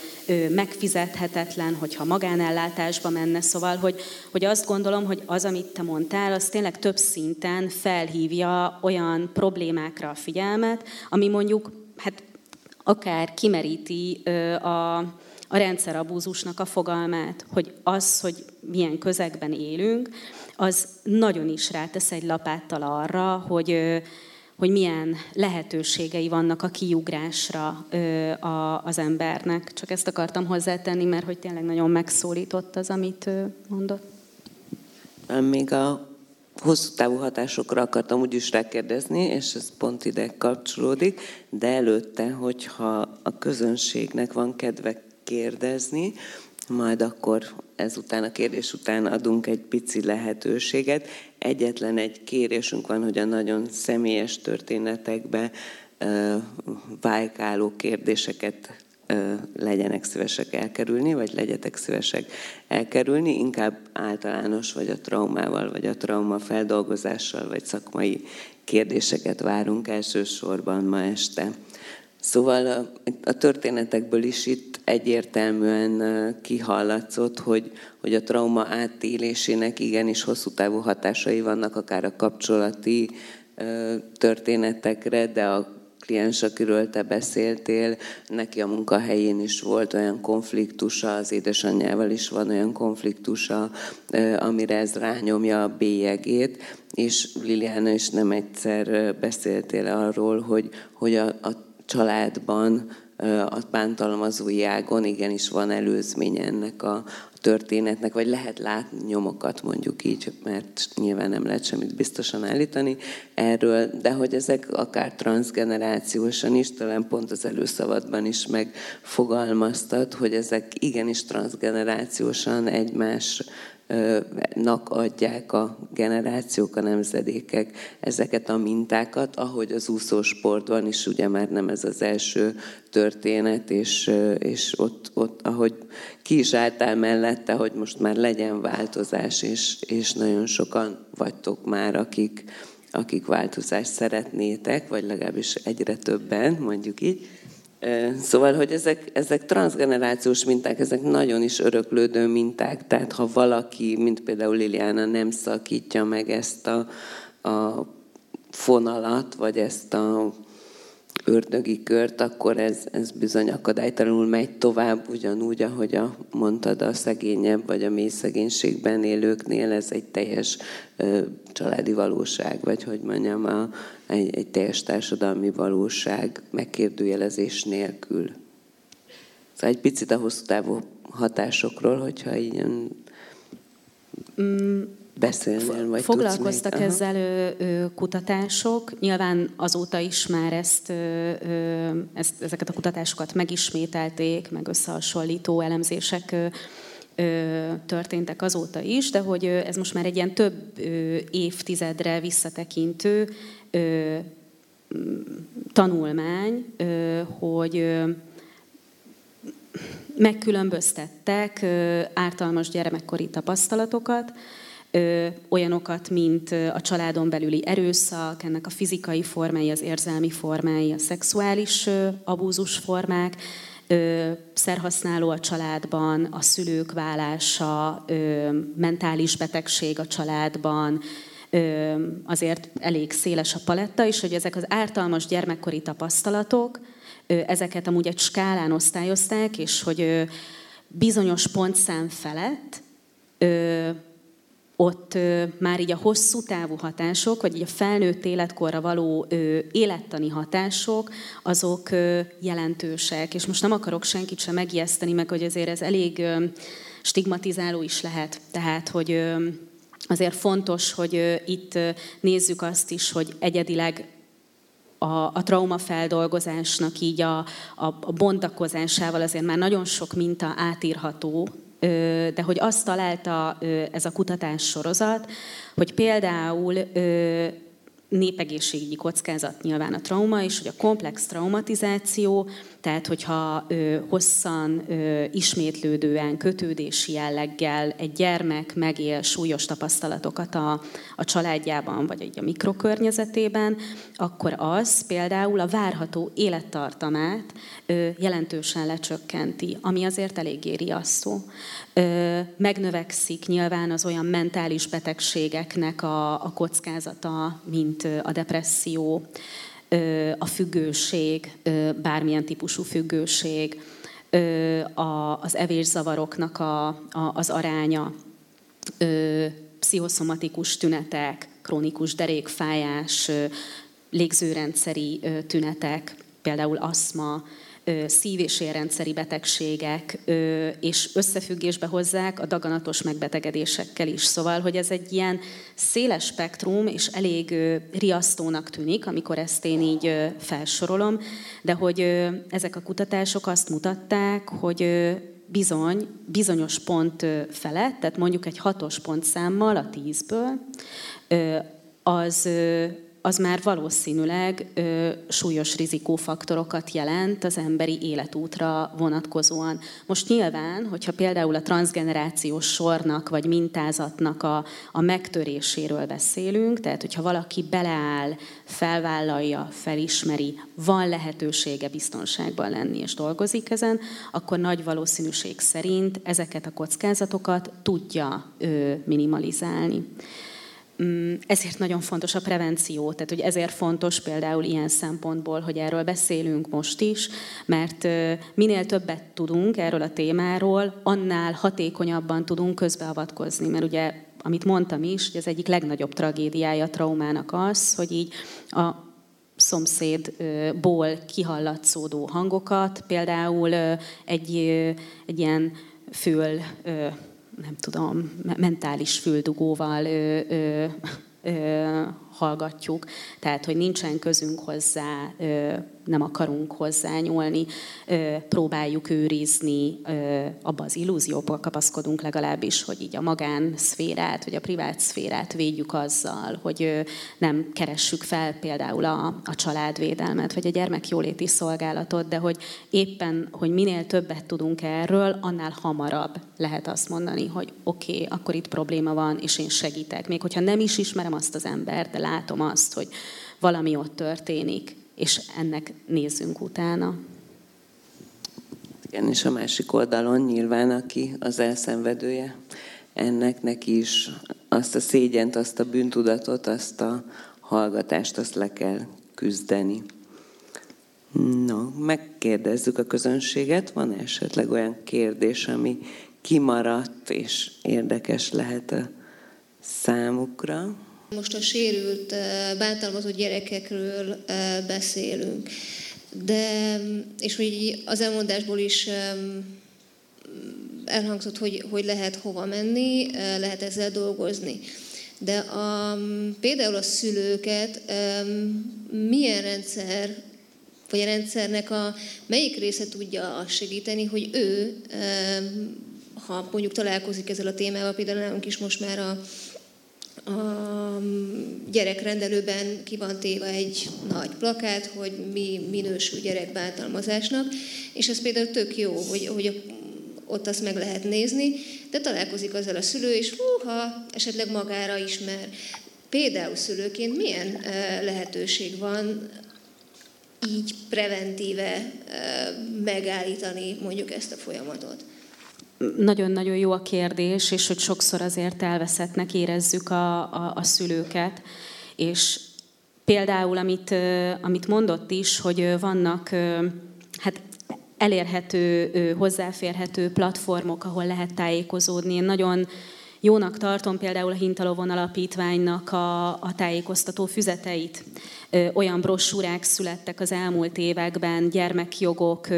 megfizethetetlen, hogyha magánellátásba menne. Szóval, hogy, hogy azt gondolom, hogy az, amit te mondtál, az tényleg több szinten felhívja olyan problémákra a figyelmet, ami mondjuk, hát akár kimeríti a, a rendszerabúzusnak a fogalmát, hogy az, hogy milyen közegben élünk, az nagyon is rátesz egy lapáttal arra, hogy, hogy milyen lehetőségei vannak a kiugrásra az embernek. Csak ezt akartam hozzátenni, mert hogy tényleg nagyon megszólított az, amit mondott. Még a hosszú távú hatásokra akartam úgy is rákérdezni, és ez pont ide kapcsolódik, de előtte, hogyha a közönségnek van kedve kérdezni, majd akkor ezután a kérdés után adunk egy pici lehetőséget. Egyetlen egy kérésünk van, hogy a nagyon személyes történetekbe vájkáló kérdéseket legyenek szívesek elkerülni, vagy legyetek szívesek elkerülni, inkább általános, vagy a traumával, vagy a trauma feldolgozással, vagy szakmai kérdéseket várunk elsősorban ma este. Szóval a, a történetekből is itt egyértelműen kihallatszott, hogy, hogy a trauma átélésének igenis hosszú távú hatásai vannak, akár a kapcsolati történetekre, de a kliens, akiről te beszéltél, neki a munkahelyén is volt olyan konfliktusa, az édesanyjával is van olyan konfliktusa, amire ez rányomja a bélyegét, és Liliana is nem egyszer beszéltél arról, hogy, hogy a, a családban, a bántalmazói ágon igenis van előzménye ennek a történetnek, vagy lehet látni nyomokat mondjuk így, mert nyilván nem lehet semmit biztosan állítani erről, de hogy ezek akár transgenerációsan is, talán pont az előszavadban is megfogalmaztad, hogy ezek igenis transgenerációsan egymás nak adják a generációk, a nemzedékek ezeket a mintákat, ahogy az úszósportban is ugye már nem ez az első történet, és, és ott, ott, ahogy ki is álltál mellette, hogy most már legyen változás, és, és nagyon sokan vagytok már, akik, akik változást szeretnétek, vagy legalábbis egyre többen, mondjuk így. Szóval, hogy ezek, ezek transgenerációs minták, ezek nagyon is öröklődő minták, tehát ha valaki, mint például Liliana nem szakítja meg ezt a, a fonalat, vagy ezt a ördögi kört, akkor ez, ez bizony akadálytalanul megy tovább, ugyanúgy, ahogy a, mondtad, a szegényebb vagy a mély szegénységben élőknél ez egy teljes ö, családi valóság, vagy hogy mondjam, a, egy, egy teljes társadalmi valóság megkérdőjelezés nélkül. Szóval egy picit a hosszú távú hatásokról, hogyha így... Mm, beszélnél, vagy Foglalkoztak még? ezzel ö, ö, kutatások. Nyilván azóta is már ezt, ö, ö, ezt, ezeket a kutatásokat megismételték, meg összehasonlító elemzések ö, ö, történtek azóta is, de hogy ez most már egy ilyen több ö, évtizedre visszatekintő ö, tanulmány, ö, hogy ö, megkülönböztettek ártalmas gyermekkori tapasztalatokat, ö, olyanokat, mint a családon belüli erőszak, ennek a fizikai formái, az érzelmi formái, a szexuális ö, abúzus formák, ö, szerhasználó a családban, a szülők válása, ö, mentális betegség a családban, ö, azért elég széles a paletta, és hogy ezek az ártalmas gyermekkori tapasztalatok, ö, ezeket amúgy egy skálán osztályozták, és hogy ö, bizonyos pontszám felett ott már így a hosszú távú hatások, vagy így a felnőtt életkorra való élettani hatások, azok jelentősek. És most nem akarok senkit sem megijeszteni, meg hogy azért ez elég stigmatizáló is lehet. Tehát, hogy azért fontos, hogy itt nézzük azt is, hogy egyedileg a, a traumafeldolgozásnak így a, a, a bontakozásával azért már nagyon sok minta átírható de hogy azt találta ez a kutatás sorozat, hogy például népegészségügyi kockázat nyilván a trauma, és hogy a komplex traumatizáció, tehát hogyha ö, hosszan, ö, ismétlődően, kötődési jelleggel egy gyermek megél súlyos tapasztalatokat a, a családjában, vagy egy a mikrokörnyezetében, akkor az például a várható élettartamát ö, jelentősen lecsökkenti, ami azért eléggé riasztó. Ö, megnövekszik nyilván az olyan mentális betegségeknek a, a kockázata, mint a depresszió, a függőség, bármilyen típusú függőség, az evészavaroknak a, az aránya, pszichoszomatikus tünetek, krónikus derékfájás, légzőrendszeri tünetek, például aszma, szív- és érrendszeri betegségek, és összefüggésbe hozzák a daganatos megbetegedésekkel is. Szóval, hogy ez egy ilyen széles spektrum, és elég riasztónak tűnik, amikor ezt én így felsorolom, de hogy ezek a kutatások azt mutatták, hogy bizony, bizonyos pont felett, tehát mondjuk egy hatos pontszámmal a tízből, az az már valószínűleg ö, súlyos rizikófaktorokat jelent az emberi életútra vonatkozóan. Most nyilván, hogyha például a transgenerációs sornak vagy mintázatnak a, a megtöréséről beszélünk, tehát hogyha valaki beleáll, felvállalja, felismeri, van lehetősége biztonságban lenni és dolgozik ezen, akkor nagy valószínűség szerint ezeket a kockázatokat tudja ö, minimalizálni. Mm, ezért nagyon fontos a prevenció, tehát hogy ezért fontos például ilyen szempontból, hogy erről beszélünk most is, mert minél többet tudunk erről a témáról, annál hatékonyabban tudunk közbeavatkozni, mert ugye amit mondtam is, hogy az egyik legnagyobb tragédiája a traumának az, hogy így a szomszédból kihallatszódó hangokat, például egy, egy ilyen fül nem tudom, mentális füldugóval ö, ö, ö, hallgatjuk, tehát hogy nincsen közünk hozzá, nem akarunk hozzányúlni, próbáljuk őrizni, abba az illúzióba kapaszkodunk legalábbis, hogy így a magánszférát, vagy a privát szférát védjük azzal, hogy nem keressük fel például a, a családvédelmet, vagy a gyermekjóléti szolgálatot, de hogy éppen, hogy minél többet tudunk erről, annál hamarabb lehet azt mondani, hogy oké, okay, akkor itt probléma van, és én segítek. Még hogyha nem is ismerem azt az embert, de látom azt, hogy valami ott történik, és ennek nézzünk utána. Igen, és a másik oldalon nyilván, aki az elszenvedője, ennek neki is azt a szégyent, azt a bűntudatot, azt a hallgatást, azt le kell küzdeni. No, megkérdezzük a közönséget, van esetleg olyan kérdés, ami kimaradt és érdekes lehet a számukra? Most a sérült, bántalmazott gyerekekről beszélünk. De, és hogy az elmondásból is elhangzott, hogy, hogy lehet hova menni, lehet ezzel dolgozni. De a, például a szülőket milyen rendszer, vagy a rendszernek a melyik része tudja segíteni, hogy ő, ha mondjuk találkozik ezzel a témával, például nálunk is most már a a gyerekrendelőben ki van téve egy nagy plakát, hogy mi minősül gyerekbántalmazásnak, és ez például tök jó, hogy, hogy ott azt meg lehet nézni, de találkozik azzal a szülő, és húha, esetleg magára ismer. Például szülőként milyen lehetőség van így preventíve megállítani mondjuk ezt a folyamatot? Nagyon-nagyon jó a kérdés, és hogy sokszor azért elveszettnek érezzük a, a, a szülőket. És például, amit, amit mondott is, hogy vannak hát elérhető, hozzáférhető platformok, ahol lehet tájékozódni. Én nagyon jónak tartom például a Hintalovon Alapítványnak a, a tájékoztató füzeteit. Olyan brossúrák születtek az elmúlt években, gyermekjogok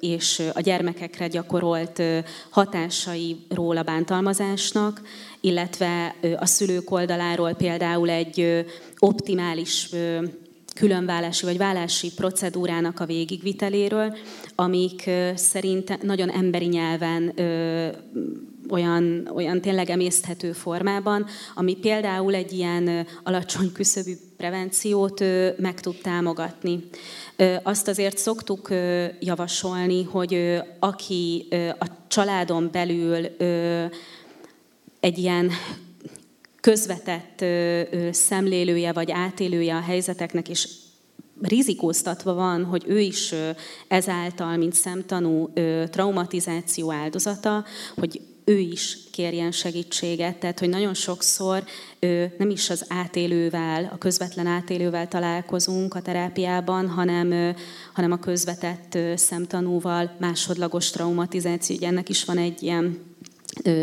és a gyermekekre gyakorolt hatásairól a bántalmazásnak, illetve a szülők oldaláról például egy optimális különválási vagy vállási procedúrának a végigviteléről, amik szerint nagyon emberi nyelven olyan, olyan tényleg emészthető formában, ami például egy ilyen alacsony küszöbű prevenciót meg tud támogatni. Azt azért szoktuk javasolni, hogy aki a családon belül egy ilyen közvetett szemlélője vagy átélője a helyzeteknek, és rizikóztatva van, hogy ő is ezáltal, mint szemtanú traumatizáció áldozata, hogy ő is kérjen segítséget. Tehát, hogy nagyon sokszor nem is az átélővel, a közvetlen átélővel találkozunk a terápiában, hanem, hanem a közvetett szemtanúval, másodlagos traumatizáció. Ugye ennek is van egy ilyen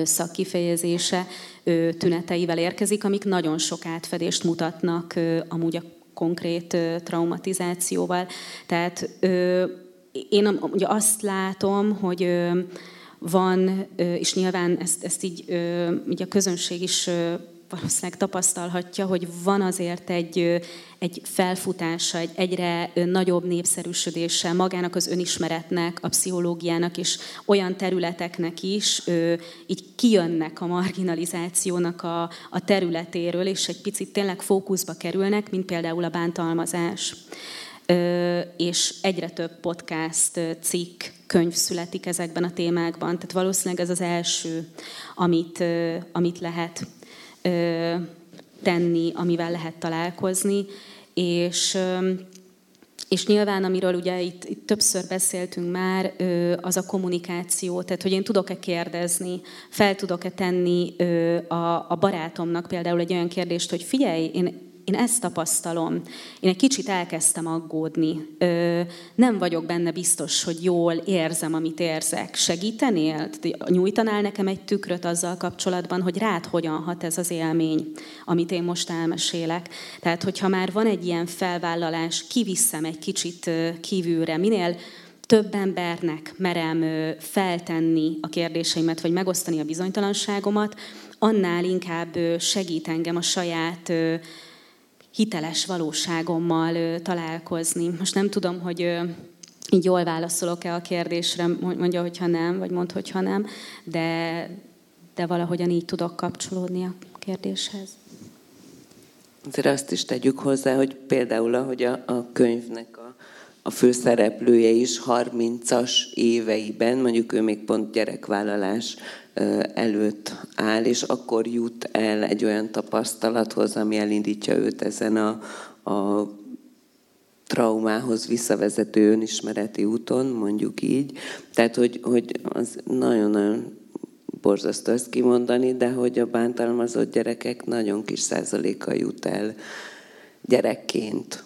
szakkifejezése, tüneteivel érkezik, amik nagyon sok átfedést mutatnak amúgy a konkrét traumatizációval. Tehát én ugye azt látom, hogy van, és nyilván ezt, ezt így, így a közönség is valószínűleg tapasztalhatja, hogy van azért egy, egy felfutása, egy egyre nagyobb népszerűsödése magának az önismeretnek, a pszichológiának és olyan területeknek is így kijönnek a marginalizációnak a, a területéről, és egy picit tényleg fókuszba kerülnek, mint például a bántalmazás és egyre több podcast, cikk, könyv születik ezekben a témákban. Tehát valószínűleg ez az első, amit, amit lehet tenni, amivel lehet találkozni, és és nyilván, amiről ugye itt, itt többször beszéltünk már, az a kommunikáció, tehát hogy én tudok-e kérdezni, fel tudok-e tenni a, a barátomnak például egy olyan kérdést, hogy figyelj, én én ezt tapasztalom. Én egy kicsit elkezdtem aggódni. Ö, nem vagyok benne biztos, hogy jól érzem, amit érzek. Segítenél? Nyújtanál nekem egy tükröt azzal kapcsolatban, hogy rád hogyan hat ez az élmény, amit én most elmesélek. Tehát, hogyha már van egy ilyen felvállalás, kiviszem egy kicsit kívülre, minél több embernek merem feltenni a kérdéseimet, vagy megosztani a bizonytalanságomat, annál inkább segít engem a saját hiteles valóságommal találkozni. Most nem tudom, hogy így jól válaszolok-e a kérdésre, mondja, hogyha nem, vagy mond, hogyha nem, de, de valahogyan így tudok kapcsolódni a kérdéshez. Azért azt is tegyük hozzá, hogy például, ahogy a, a könyvnek a, a főszereplője is 30-as éveiben, mondjuk ő még pont gyerekvállalás előtt áll, és akkor jut el egy olyan tapasztalathoz, ami elindítja őt ezen a, a traumához visszavezető önismereti úton, mondjuk így. Tehát, hogy, hogy az nagyon-nagyon borzasztó ezt kimondani, de hogy a bántalmazott gyerekek nagyon kis százaléka jut el gyerekként.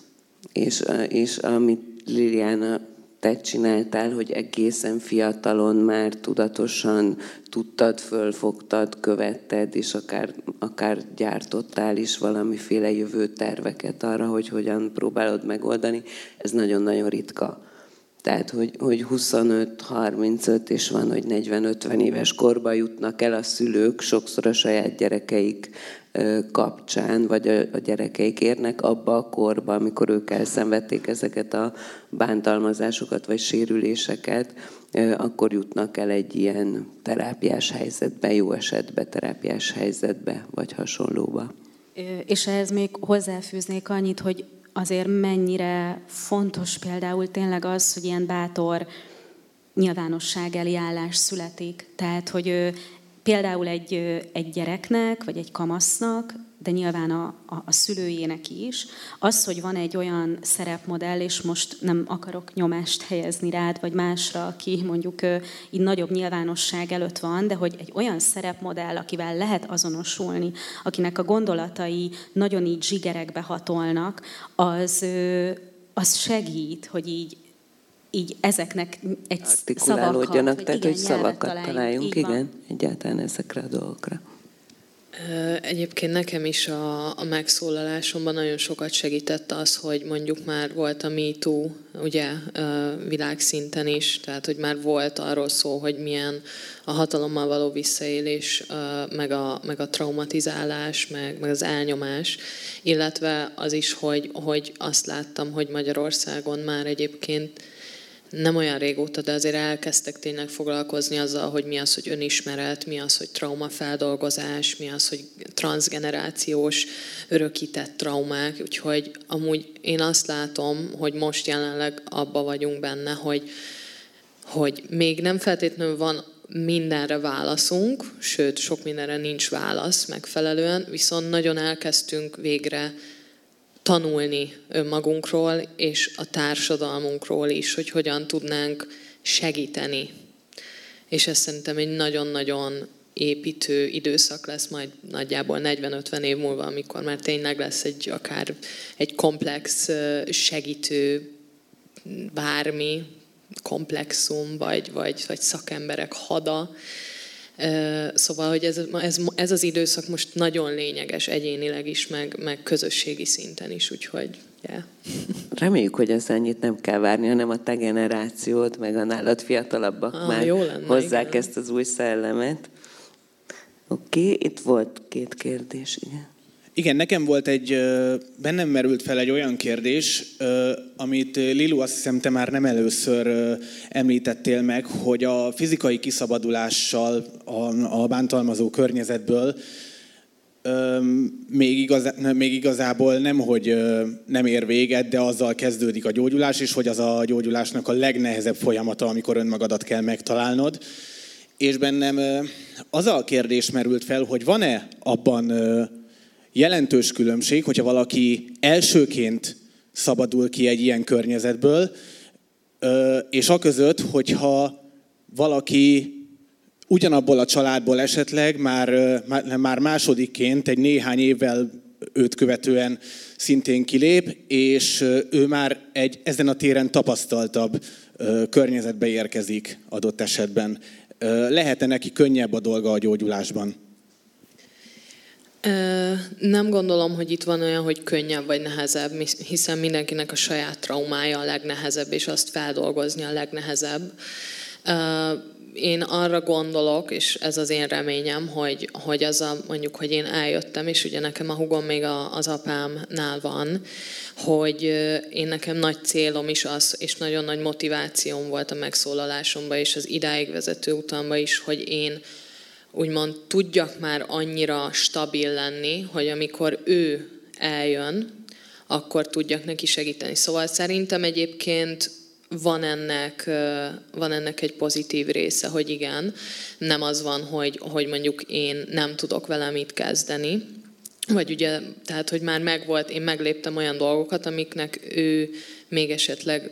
És, és amit Liliana te csináltál, hogy egészen fiatalon már tudatosan tudtad, fölfogtad, követted, és akár, akár gyártottál is valamiféle jövő terveket arra, hogy hogyan próbálod megoldani, ez nagyon-nagyon ritka. Tehát, hogy, hogy 25-35 és van, hogy 40-50 éves korba jutnak el a szülők, sokszor a saját gyerekeik kapcsán, vagy a, gyerekeik érnek abba a korba, amikor ők elszenvedték ezeket a bántalmazásokat, vagy sérüléseket, akkor jutnak el egy ilyen terápiás helyzetbe, jó esetben terápiás helyzetbe, vagy hasonlóba. És ehhez még hozzáfűznék annyit, hogy azért mennyire fontos például tényleg az, hogy ilyen bátor nyilvánosság elé állás születik. Tehát, hogy például egy, egy gyereknek, vagy egy kamasznak, de nyilván a, a, a szülőjének is, az, hogy van egy olyan szerepmodell, és most nem akarok nyomást helyezni rád, vagy másra, aki mondjuk így nagyobb nyilvánosság előtt van, de hogy egy olyan szerepmodell, akivel lehet azonosulni, akinek a gondolatai nagyon így zsigerekbe hatolnak, az, az segít, hogy így így ezeknek egy szavakat, tehát igen, hogy szavakat találjunk, találjunk igen, egyáltalán ezekre a dolgokra. Egyébként nekem is a, a megszólalásomban nagyon sokat segített az, hogy mondjuk már volt a MeToo, ugye világszinten is, tehát hogy már volt arról szó, hogy milyen a hatalommal való visszaélés, meg a, meg a traumatizálás, meg, meg az elnyomás, illetve az is, hogy, hogy azt láttam, hogy Magyarországon már egyébként nem olyan régóta, de azért elkezdtek tényleg foglalkozni azzal, hogy mi az, hogy önismeret, mi az, hogy traumafeldolgozás, mi az, hogy transgenerációs örökített traumák. Úgyhogy amúgy én azt látom, hogy most jelenleg abba vagyunk benne, hogy, hogy még nem feltétlenül van mindenre válaszunk, sőt, sok mindenre nincs válasz megfelelően, viszont nagyon elkezdtünk végre tanulni önmagunkról és a társadalmunkról is, hogy hogyan tudnánk segíteni. És ez szerintem egy nagyon-nagyon építő időszak lesz majd nagyjából 40-50 év múlva, amikor már tényleg lesz egy akár egy komplex segítő bármi, komplexum, vagy, vagy, vagy szakemberek hada, Szóval, hogy ez, ez, ez az időszak most nagyon lényeges egyénileg is, meg, meg közösségi szinten is, úgyhogy yeah. Reméljük, hogy ez ennyit nem kell várni, hanem a te generációt, meg a nálad fiatalabbak ah, már jó lenne, hozzák igen. ezt az új szellemet. Oké, okay, itt volt két kérdés, igen. Igen, nekem volt egy, bennem merült fel egy olyan kérdés, amit Lilu azt hiszem te már nem először említettél meg, hogy a fizikai kiszabadulással a, bántalmazó környezetből még, igaz, még igazából nem, hogy nem ér véget, de azzal kezdődik a gyógyulás, és hogy az a gyógyulásnak a legnehezebb folyamata, amikor önmagadat kell megtalálnod. És bennem az a kérdés merült fel, hogy van-e abban jelentős különbség, hogyha valaki elsőként szabadul ki egy ilyen környezetből, és a között, hogyha valaki ugyanabból a családból esetleg már, már másodikként egy néhány évvel őt követően szintén kilép, és ő már egy ezen a téren tapasztaltabb környezetbe érkezik adott esetben. Lehet-e neki könnyebb a dolga a gyógyulásban? Nem gondolom, hogy itt van olyan, hogy könnyebb vagy nehezebb, hiszen mindenkinek a saját traumája a legnehezebb, és azt feldolgozni a legnehezebb. Én arra gondolok, és ez az én reményem, hogy, hogy az a, mondjuk, hogy én eljöttem, és ugye nekem a hugom még a, az apámnál van, hogy én nekem nagy célom is az, és nagyon nagy motivációm volt a megszólalásomba, és az idáig vezető utamba is, hogy én úgymond tudjak már annyira stabil lenni, hogy amikor ő eljön, akkor tudjak neki segíteni. Szóval szerintem egyébként van ennek, van ennek egy pozitív része, hogy igen, nem az van, hogy, hogy mondjuk én nem tudok vele mit kezdeni, vagy ugye, tehát, hogy már megvolt, én megléptem olyan dolgokat, amiknek ő még esetleg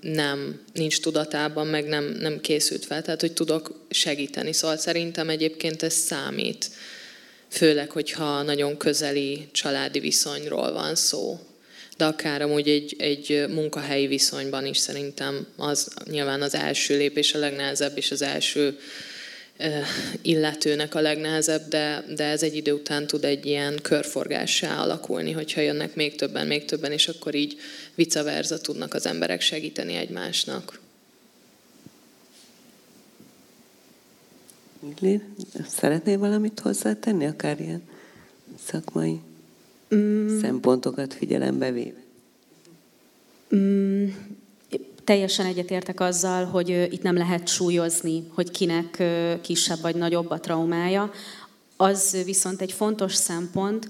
nem, nincs tudatában, meg nem, nem készült fel, tehát hogy tudok segíteni. Szóval szerintem egyébként ez számít, főleg, hogyha nagyon közeli családi viszonyról van szó. De akár amúgy egy, egy munkahelyi viszonyban is szerintem az nyilván az első lépés a legnehezebb, és az első illetőnek a legnehezebb, de, de ez egy idő után tud egy ilyen körforgássá alakulni, hogyha jönnek még többen, még többen, és akkor így vice versa tudnak az emberek segíteni egymásnak. Szeretnél valamit hozzátenni, akár ilyen szakmai mm. szempontokat figyelembe véve? Mm, teljesen egyetértek azzal, hogy itt nem lehet súlyozni, hogy kinek kisebb vagy nagyobb a traumája. Az viszont egy fontos szempont,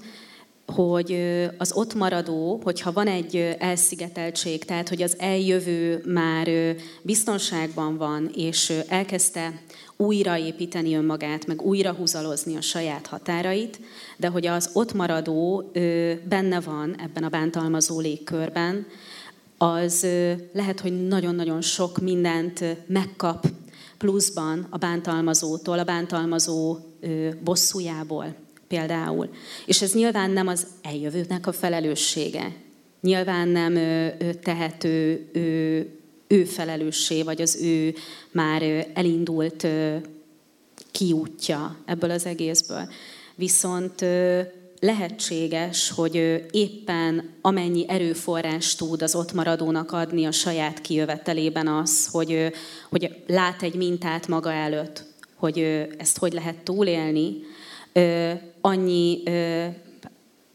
hogy az ott maradó, hogyha van egy elszigeteltség, tehát hogy az eljövő már biztonságban van, és elkezdte újraépíteni önmagát, meg újra húzalozni a saját határait, de hogy az ott maradó benne van ebben a bántalmazó légkörben, az lehet, hogy nagyon-nagyon sok mindent megkap pluszban a bántalmazótól, a bántalmazó bosszújából például. És ez nyilván nem az eljövőnek a felelőssége. Nyilván nem tehető ő, ő felelőssé, vagy az ő már elindult kiútja ebből az egészből. Viszont lehetséges, hogy éppen amennyi erőforrás tud az ott maradónak adni a saját kijövetelében az, hogy, hogy lát egy mintát maga előtt, hogy ezt hogy lehet túlélni, annyi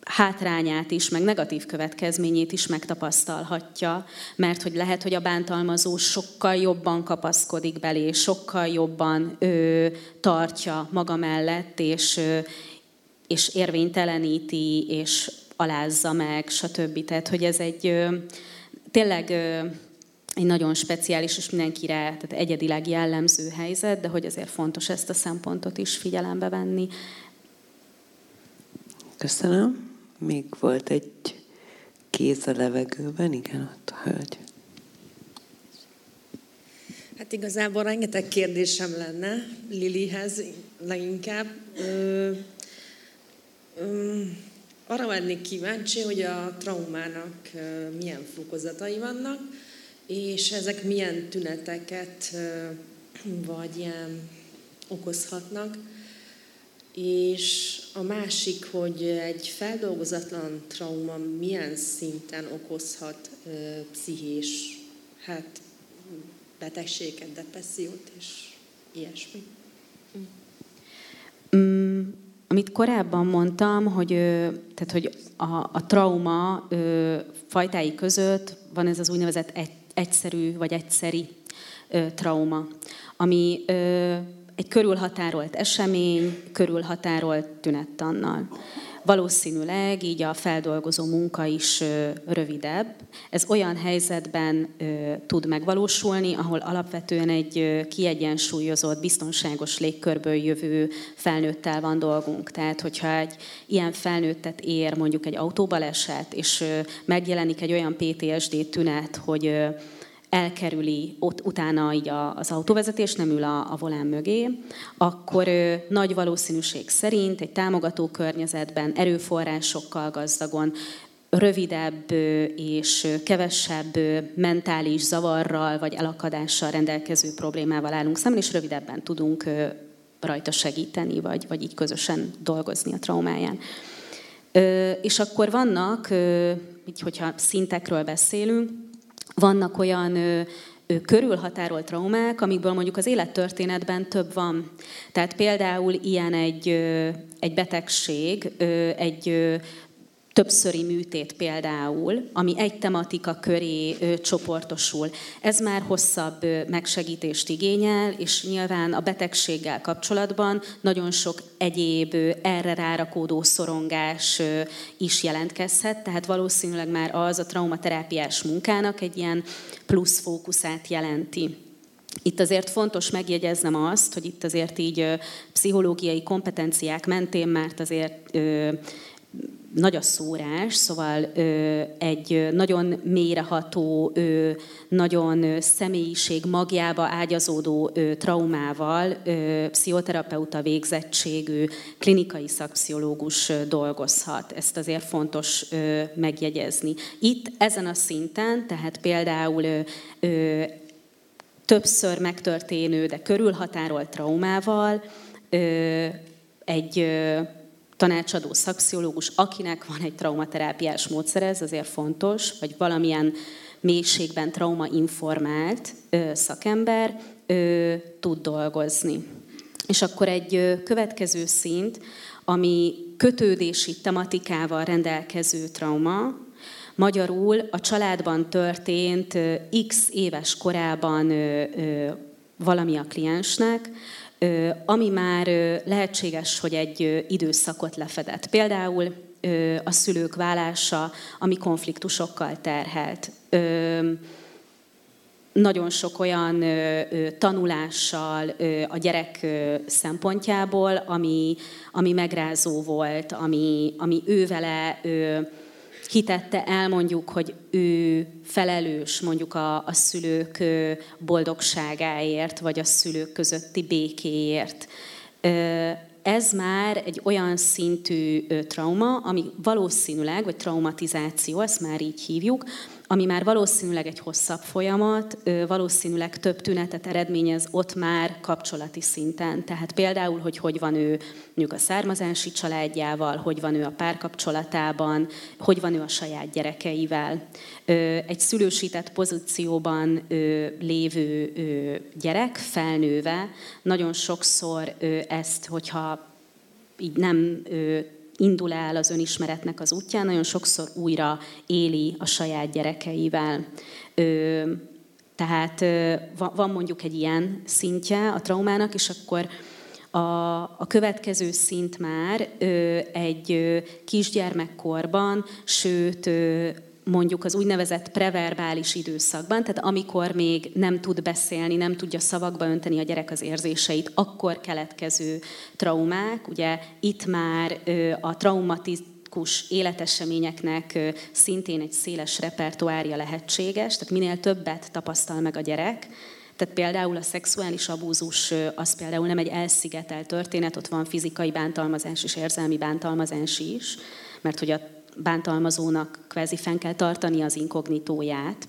hátrányát is, meg negatív következményét is megtapasztalhatja, mert hogy lehet, hogy a bántalmazó sokkal jobban kapaszkodik belé, sokkal jobban ö, tartja maga mellett, és, és érvényteleníti, és alázza meg, stb. Tehát, hogy ez egy tényleg egy nagyon speciális és mindenkire tehát egyedileg jellemző helyzet, de hogy azért fontos ezt a szempontot is figyelembe venni. Köszönöm. Még volt egy kéz a levegőben, igen, ott a hölgy. Hát igazából rengeteg kérdésem lenne Lilihez leginkább. Ö, ö, arra lennék kíváncsi, hogy a traumának milyen fokozatai vannak, és ezek milyen tüneteket vagy ilyen okozhatnak és a másik, hogy egy feldolgozatlan trauma milyen szinten okozhat pszichés hát, betegséget, depressziót és ilyesmi. Mm, amit korábban mondtam, hogy, tehát, hogy a, a trauma ö, fajtái között van ez az úgynevezett egy, egyszerű vagy egyszeri trauma, ami egy körülhatárolt esemény, körülhatárolt tünettannal. Valószínűleg így a feldolgozó munka is rövidebb. Ez olyan helyzetben tud megvalósulni, ahol alapvetően egy kiegyensúlyozott, biztonságos légkörből jövő felnőttel van dolgunk. Tehát, hogyha egy ilyen felnőttet ér mondjuk egy autóbaleset, és megjelenik egy olyan PTSD tünet, hogy elkerüli ott, utána így az autóvezetés, nem ül a, a volán mögé, akkor nagy valószínűség szerint egy támogató környezetben, erőforrásokkal gazdagon, rövidebb és kevesebb mentális zavarral vagy elakadással rendelkező problémával állunk szemben, és rövidebben tudunk rajta segíteni, vagy, vagy így közösen dolgozni a traumáján. És akkor vannak, így hogyha szintekről beszélünk, vannak olyan ö, ö, körülhatárolt traumák, amikből mondjuk az élettörténetben több van. Tehát például ilyen egy, ö, egy betegség, ö, egy ö, többszöri műtét például, ami egy tematika köré csoportosul. Ez már hosszabb megsegítést igényel, és nyilván a betegséggel kapcsolatban nagyon sok egyéb erre rárakódó szorongás is jelentkezhet, tehát valószínűleg már az a traumaterápiás munkának egy ilyen plusz fókuszát jelenti. Itt azért fontos megjegyeznem azt, hogy itt azért így pszichológiai kompetenciák mentén, mert azért nagy a szórás, szóval egy nagyon mélyreható, ö, nagyon személyiség magjába ágyazódó ö, traumával pszichoterapeuta végzettségű klinikai szakpszichológus dolgozhat. Ezt azért fontos megjegyezni. Itt ezen a szinten, tehát például többször megtörténő, de körülhatárolt traumával egy tanácsadó szakszológus, akinek van egy traumaterápiás módszer, ez azért fontos, vagy valamilyen mélységben traumainformált szakember tud dolgozni. És akkor egy következő szint, ami kötődési tematikával rendelkező trauma, magyarul a családban történt x éves korában valami a kliensnek, ami már lehetséges, hogy egy időszakot lefedett. Például a szülők válása, ami konfliktusokkal terhelt. Nagyon sok olyan tanulással a gyerek szempontjából, ami, ami megrázó volt, ami, ami ő vele hitette el mondjuk, hogy ő felelős mondjuk a, a szülők boldogságáért, vagy a szülők közötti békéért. Ez már egy olyan szintű trauma, ami valószínűleg, vagy traumatizáció, ezt már így hívjuk, ami már valószínűleg egy hosszabb folyamat, valószínűleg több tünetet eredményez ott már kapcsolati szinten. Tehát például, hogy hogy van ő mondjuk a származási családjával, hogy van ő a párkapcsolatában, hogy van ő a saját gyerekeivel. Egy szülősített pozícióban lévő gyerek felnőve nagyon sokszor ezt, hogyha így nem indul el az önismeretnek az útján, nagyon sokszor újra éli a saját gyerekeivel. Tehát van mondjuk egy ilyen szintje a traumának, és akkor a, a következő szint már egy kisgyermekkorban, sőt mondjuk az úgynevezett preverbális időszakban, tehát amikor még nem tud beszélni, nem tudja szavakba önteni a gyerek az érzéseit, akkor keletkező traumák. Ugye itt már a traumatikus életeseményeknek szintén egy széles repertoárja lehetséges, tehát minél többet tapasztal meg a gyerek, tehát például a szexuális abúzus az például nem egy elszigetelt történet, ott van fizikai bántalmazás és érzelmi bántalmazás is, mert hogy a bántalmazónak kvázi fenn kell tartani az inkognitóját,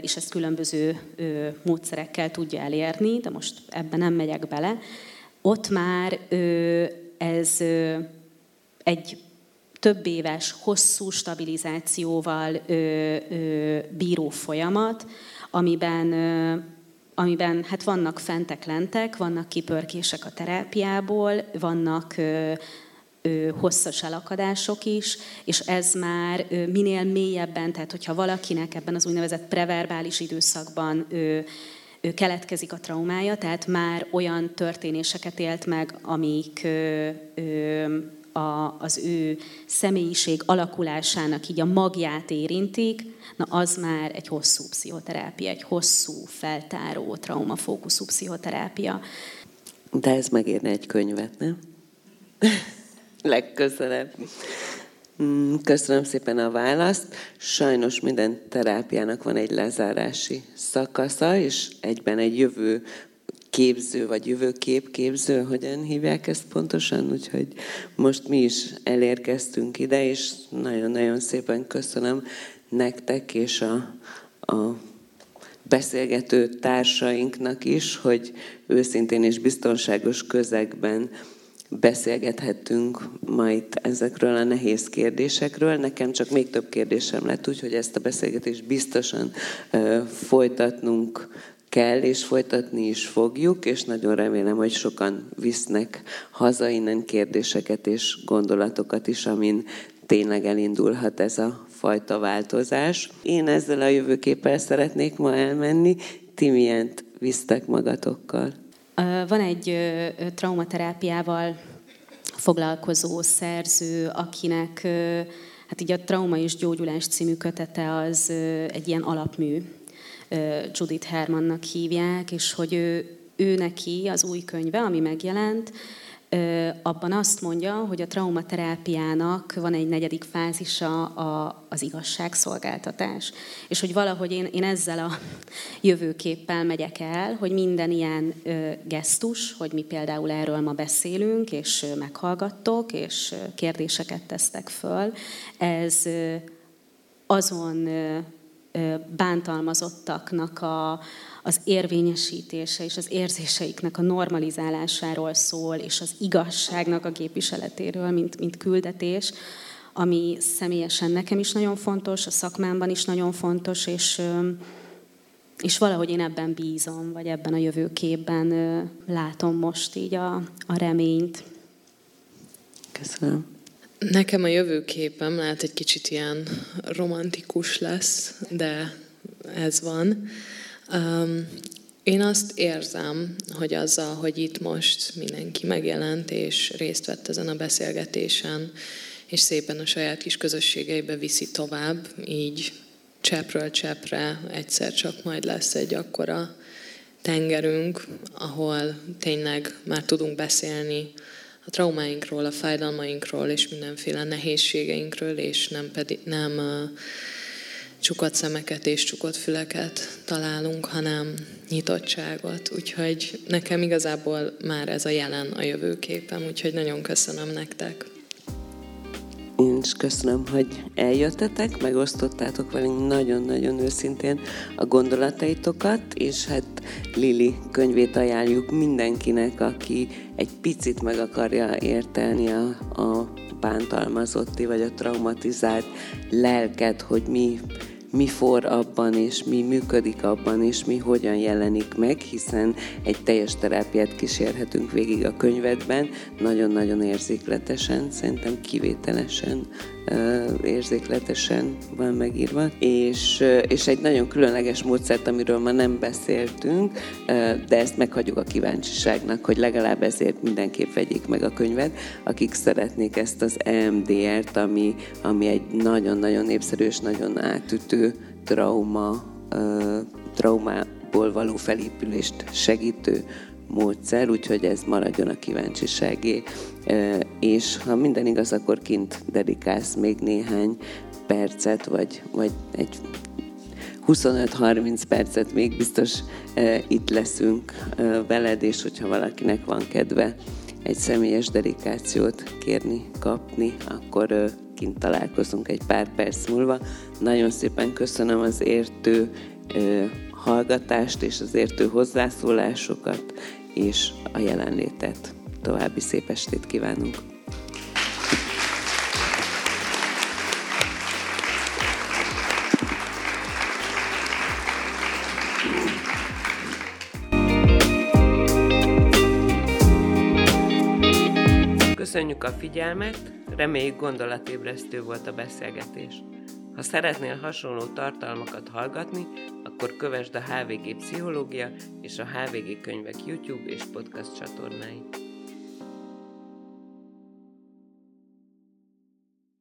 és ezt különböző módszerekkel tudja elérni, de most ebben nem megyek bele. Ott már ez egy több éves, hosszú stabilizációval bíró folyamat, amiben amiben hát vannak fentek-lentek, vannak kipörkések a terápiából, vannak hosszas elakadások is, és ez már minél mélyebben, tehát hogyha valakinek ebben az úgynevezett preverbális időszakban keletkezik a traumája, tehát már olyan történéseket élt meg, amik a, az ő személyiség alakulásának így a magját érintik, na az már egy hosszú pszichoterápia, egy hosszú, feltáró, traumafókuszú pszichoterápia. De ez megérne egy könyvet, nem? legközelebb. Mm, köszönöm szépen a választ. Sajnos minden terápiának van egy lezárási szakasza, és egyben egy jövő képző, vagy jövőkép képző, hogyan hívják ezt pontosan, úgyhogy most mi is elérkeztünk ide, és nagyon-nagyon szépen köszönöm nektek és a, a beszélgető társainknak is, hogy őszintén és biztonságos közegben beszélgethettünk majd ezekről a nehéz kérdésekről. Nekem csak még több kérdésem lett, úgyhogy ezt a beszélgetést biztosan folytatnunk kell, és folytatni is fogjuk, és nagyon remélem, hogy sokan visznek haza innen kérdéseket és gondolatokat is, amin tényleg elindulhat ez a fajta változás. Én ezzel a jövőképpel szeretnék ma elmenni. Ti visztek magatokkal? Van egy traumaterápiával foglalkozó szerző, akinek hát így a Trauma és Gyógyulás című kötete az egy ilyen alapmű, Judith Hermannak hívják, és hogy ő, ő neki az új könyve, ami megjelent, abban azt mondja, hogy a traumaterápiának van egy negyedik fázisa a, az igazságszolgáltatás. És hogy valahogy én, én ezzel a jövőképpel megyek el, hogy minden ilyen ö, gesztus, hogy mi például erről ma beszélünk, és meghallgattok, és kérdéseket tesztek föl, ez ö, azon ö, bántalmazottaknak a, az érvényesítése és az érzéseiknek a normalizálásáról szól, és az igazságnak a képviseletéről, mint, mint küldetés, ami személyesen nekem is nagyon fontos, a szakmámban is nagyon fontos, és, és valahogy én ebben bízom, vagy ebben a jövőképben látom most így a, a reményt. Köszönöm. Nekem a jövőképem lehet egy kicsit ilyen romantikus lesz, de ez van. Um, én azt érzem, hogy azzal, hogy itt most mindenki megjelent és részt vett ezen a beszélgetésen, és szépen a saját kis közösségeibe viszi tovább, így cseppről cseppre egyszer csak majd lesz egy akkora tengerünk, ahol tényleg már tudunk beszélni a traumáinkról, a fájdalmainkról és mindenféle nehézségeinkről, és nem pedig nem csukott szemeket és csukott füleket találunk, hanem nyitottságot. Úgyhogy nekem igazából már ez a jelen a jövőképem, úgyhogy nagyon köszönöm nektek. Én is köszönöm, hogy eljöttetek, megosztottátok velünk nagyon-nagyon őszintén a gondolataitokat, és hát Lili könyvét ajánljuk mindenkinek, aki egy picit meg akarja értelni a, a bántalmazotti vagy a traumatizált lelket, hogy mi mi for abban, és mi működik abban, és mi hogyan jelenik meg, hiszen egy teljes terápiát kísérhetünk végig a könyvedben, nagyon-nagyon érzékletesen, szerintem kivételesen érzékletesen van megírva, és, és egy nagyon különleges módszert, amiről ma nem beszéltünk, de ezt meghagyjuk a kíváncsiságnak, hogy legalább ezért mindenképp vegyék meg a könyvet, akik szeretnék ezt az EMDR-t, ami, ami egy nagyon-nagyon népszerű és nagyon átütő trauma, traumából való felépülést segítő módszer, úgyhogy ez maradjon a kíváncsiságé. És ha minden igaz, akkor kint dedikálsz még néhány percet, vagy, vagy egy 25-30 percet még biztos itt leszünk veled, és hogyha valakinek van kedve egy személyes dedikációt kérni, kapni, akkor kint találkozunk egy pár perc múlva. Nagyon szépen köszönöm az értő hallgatást és az értő hozzászólásokat, és a jelenlétet. További szép estét kívánunk! Köszönjük a figyelmet, reméljük gondolatébresztő volt a beszélgetés. Ha szeretnél hasonló tartalmakat hallgatni, akkor kövesd a HVG Pszichológia és a HVG Könyvek YouTube és podcast csatornáit.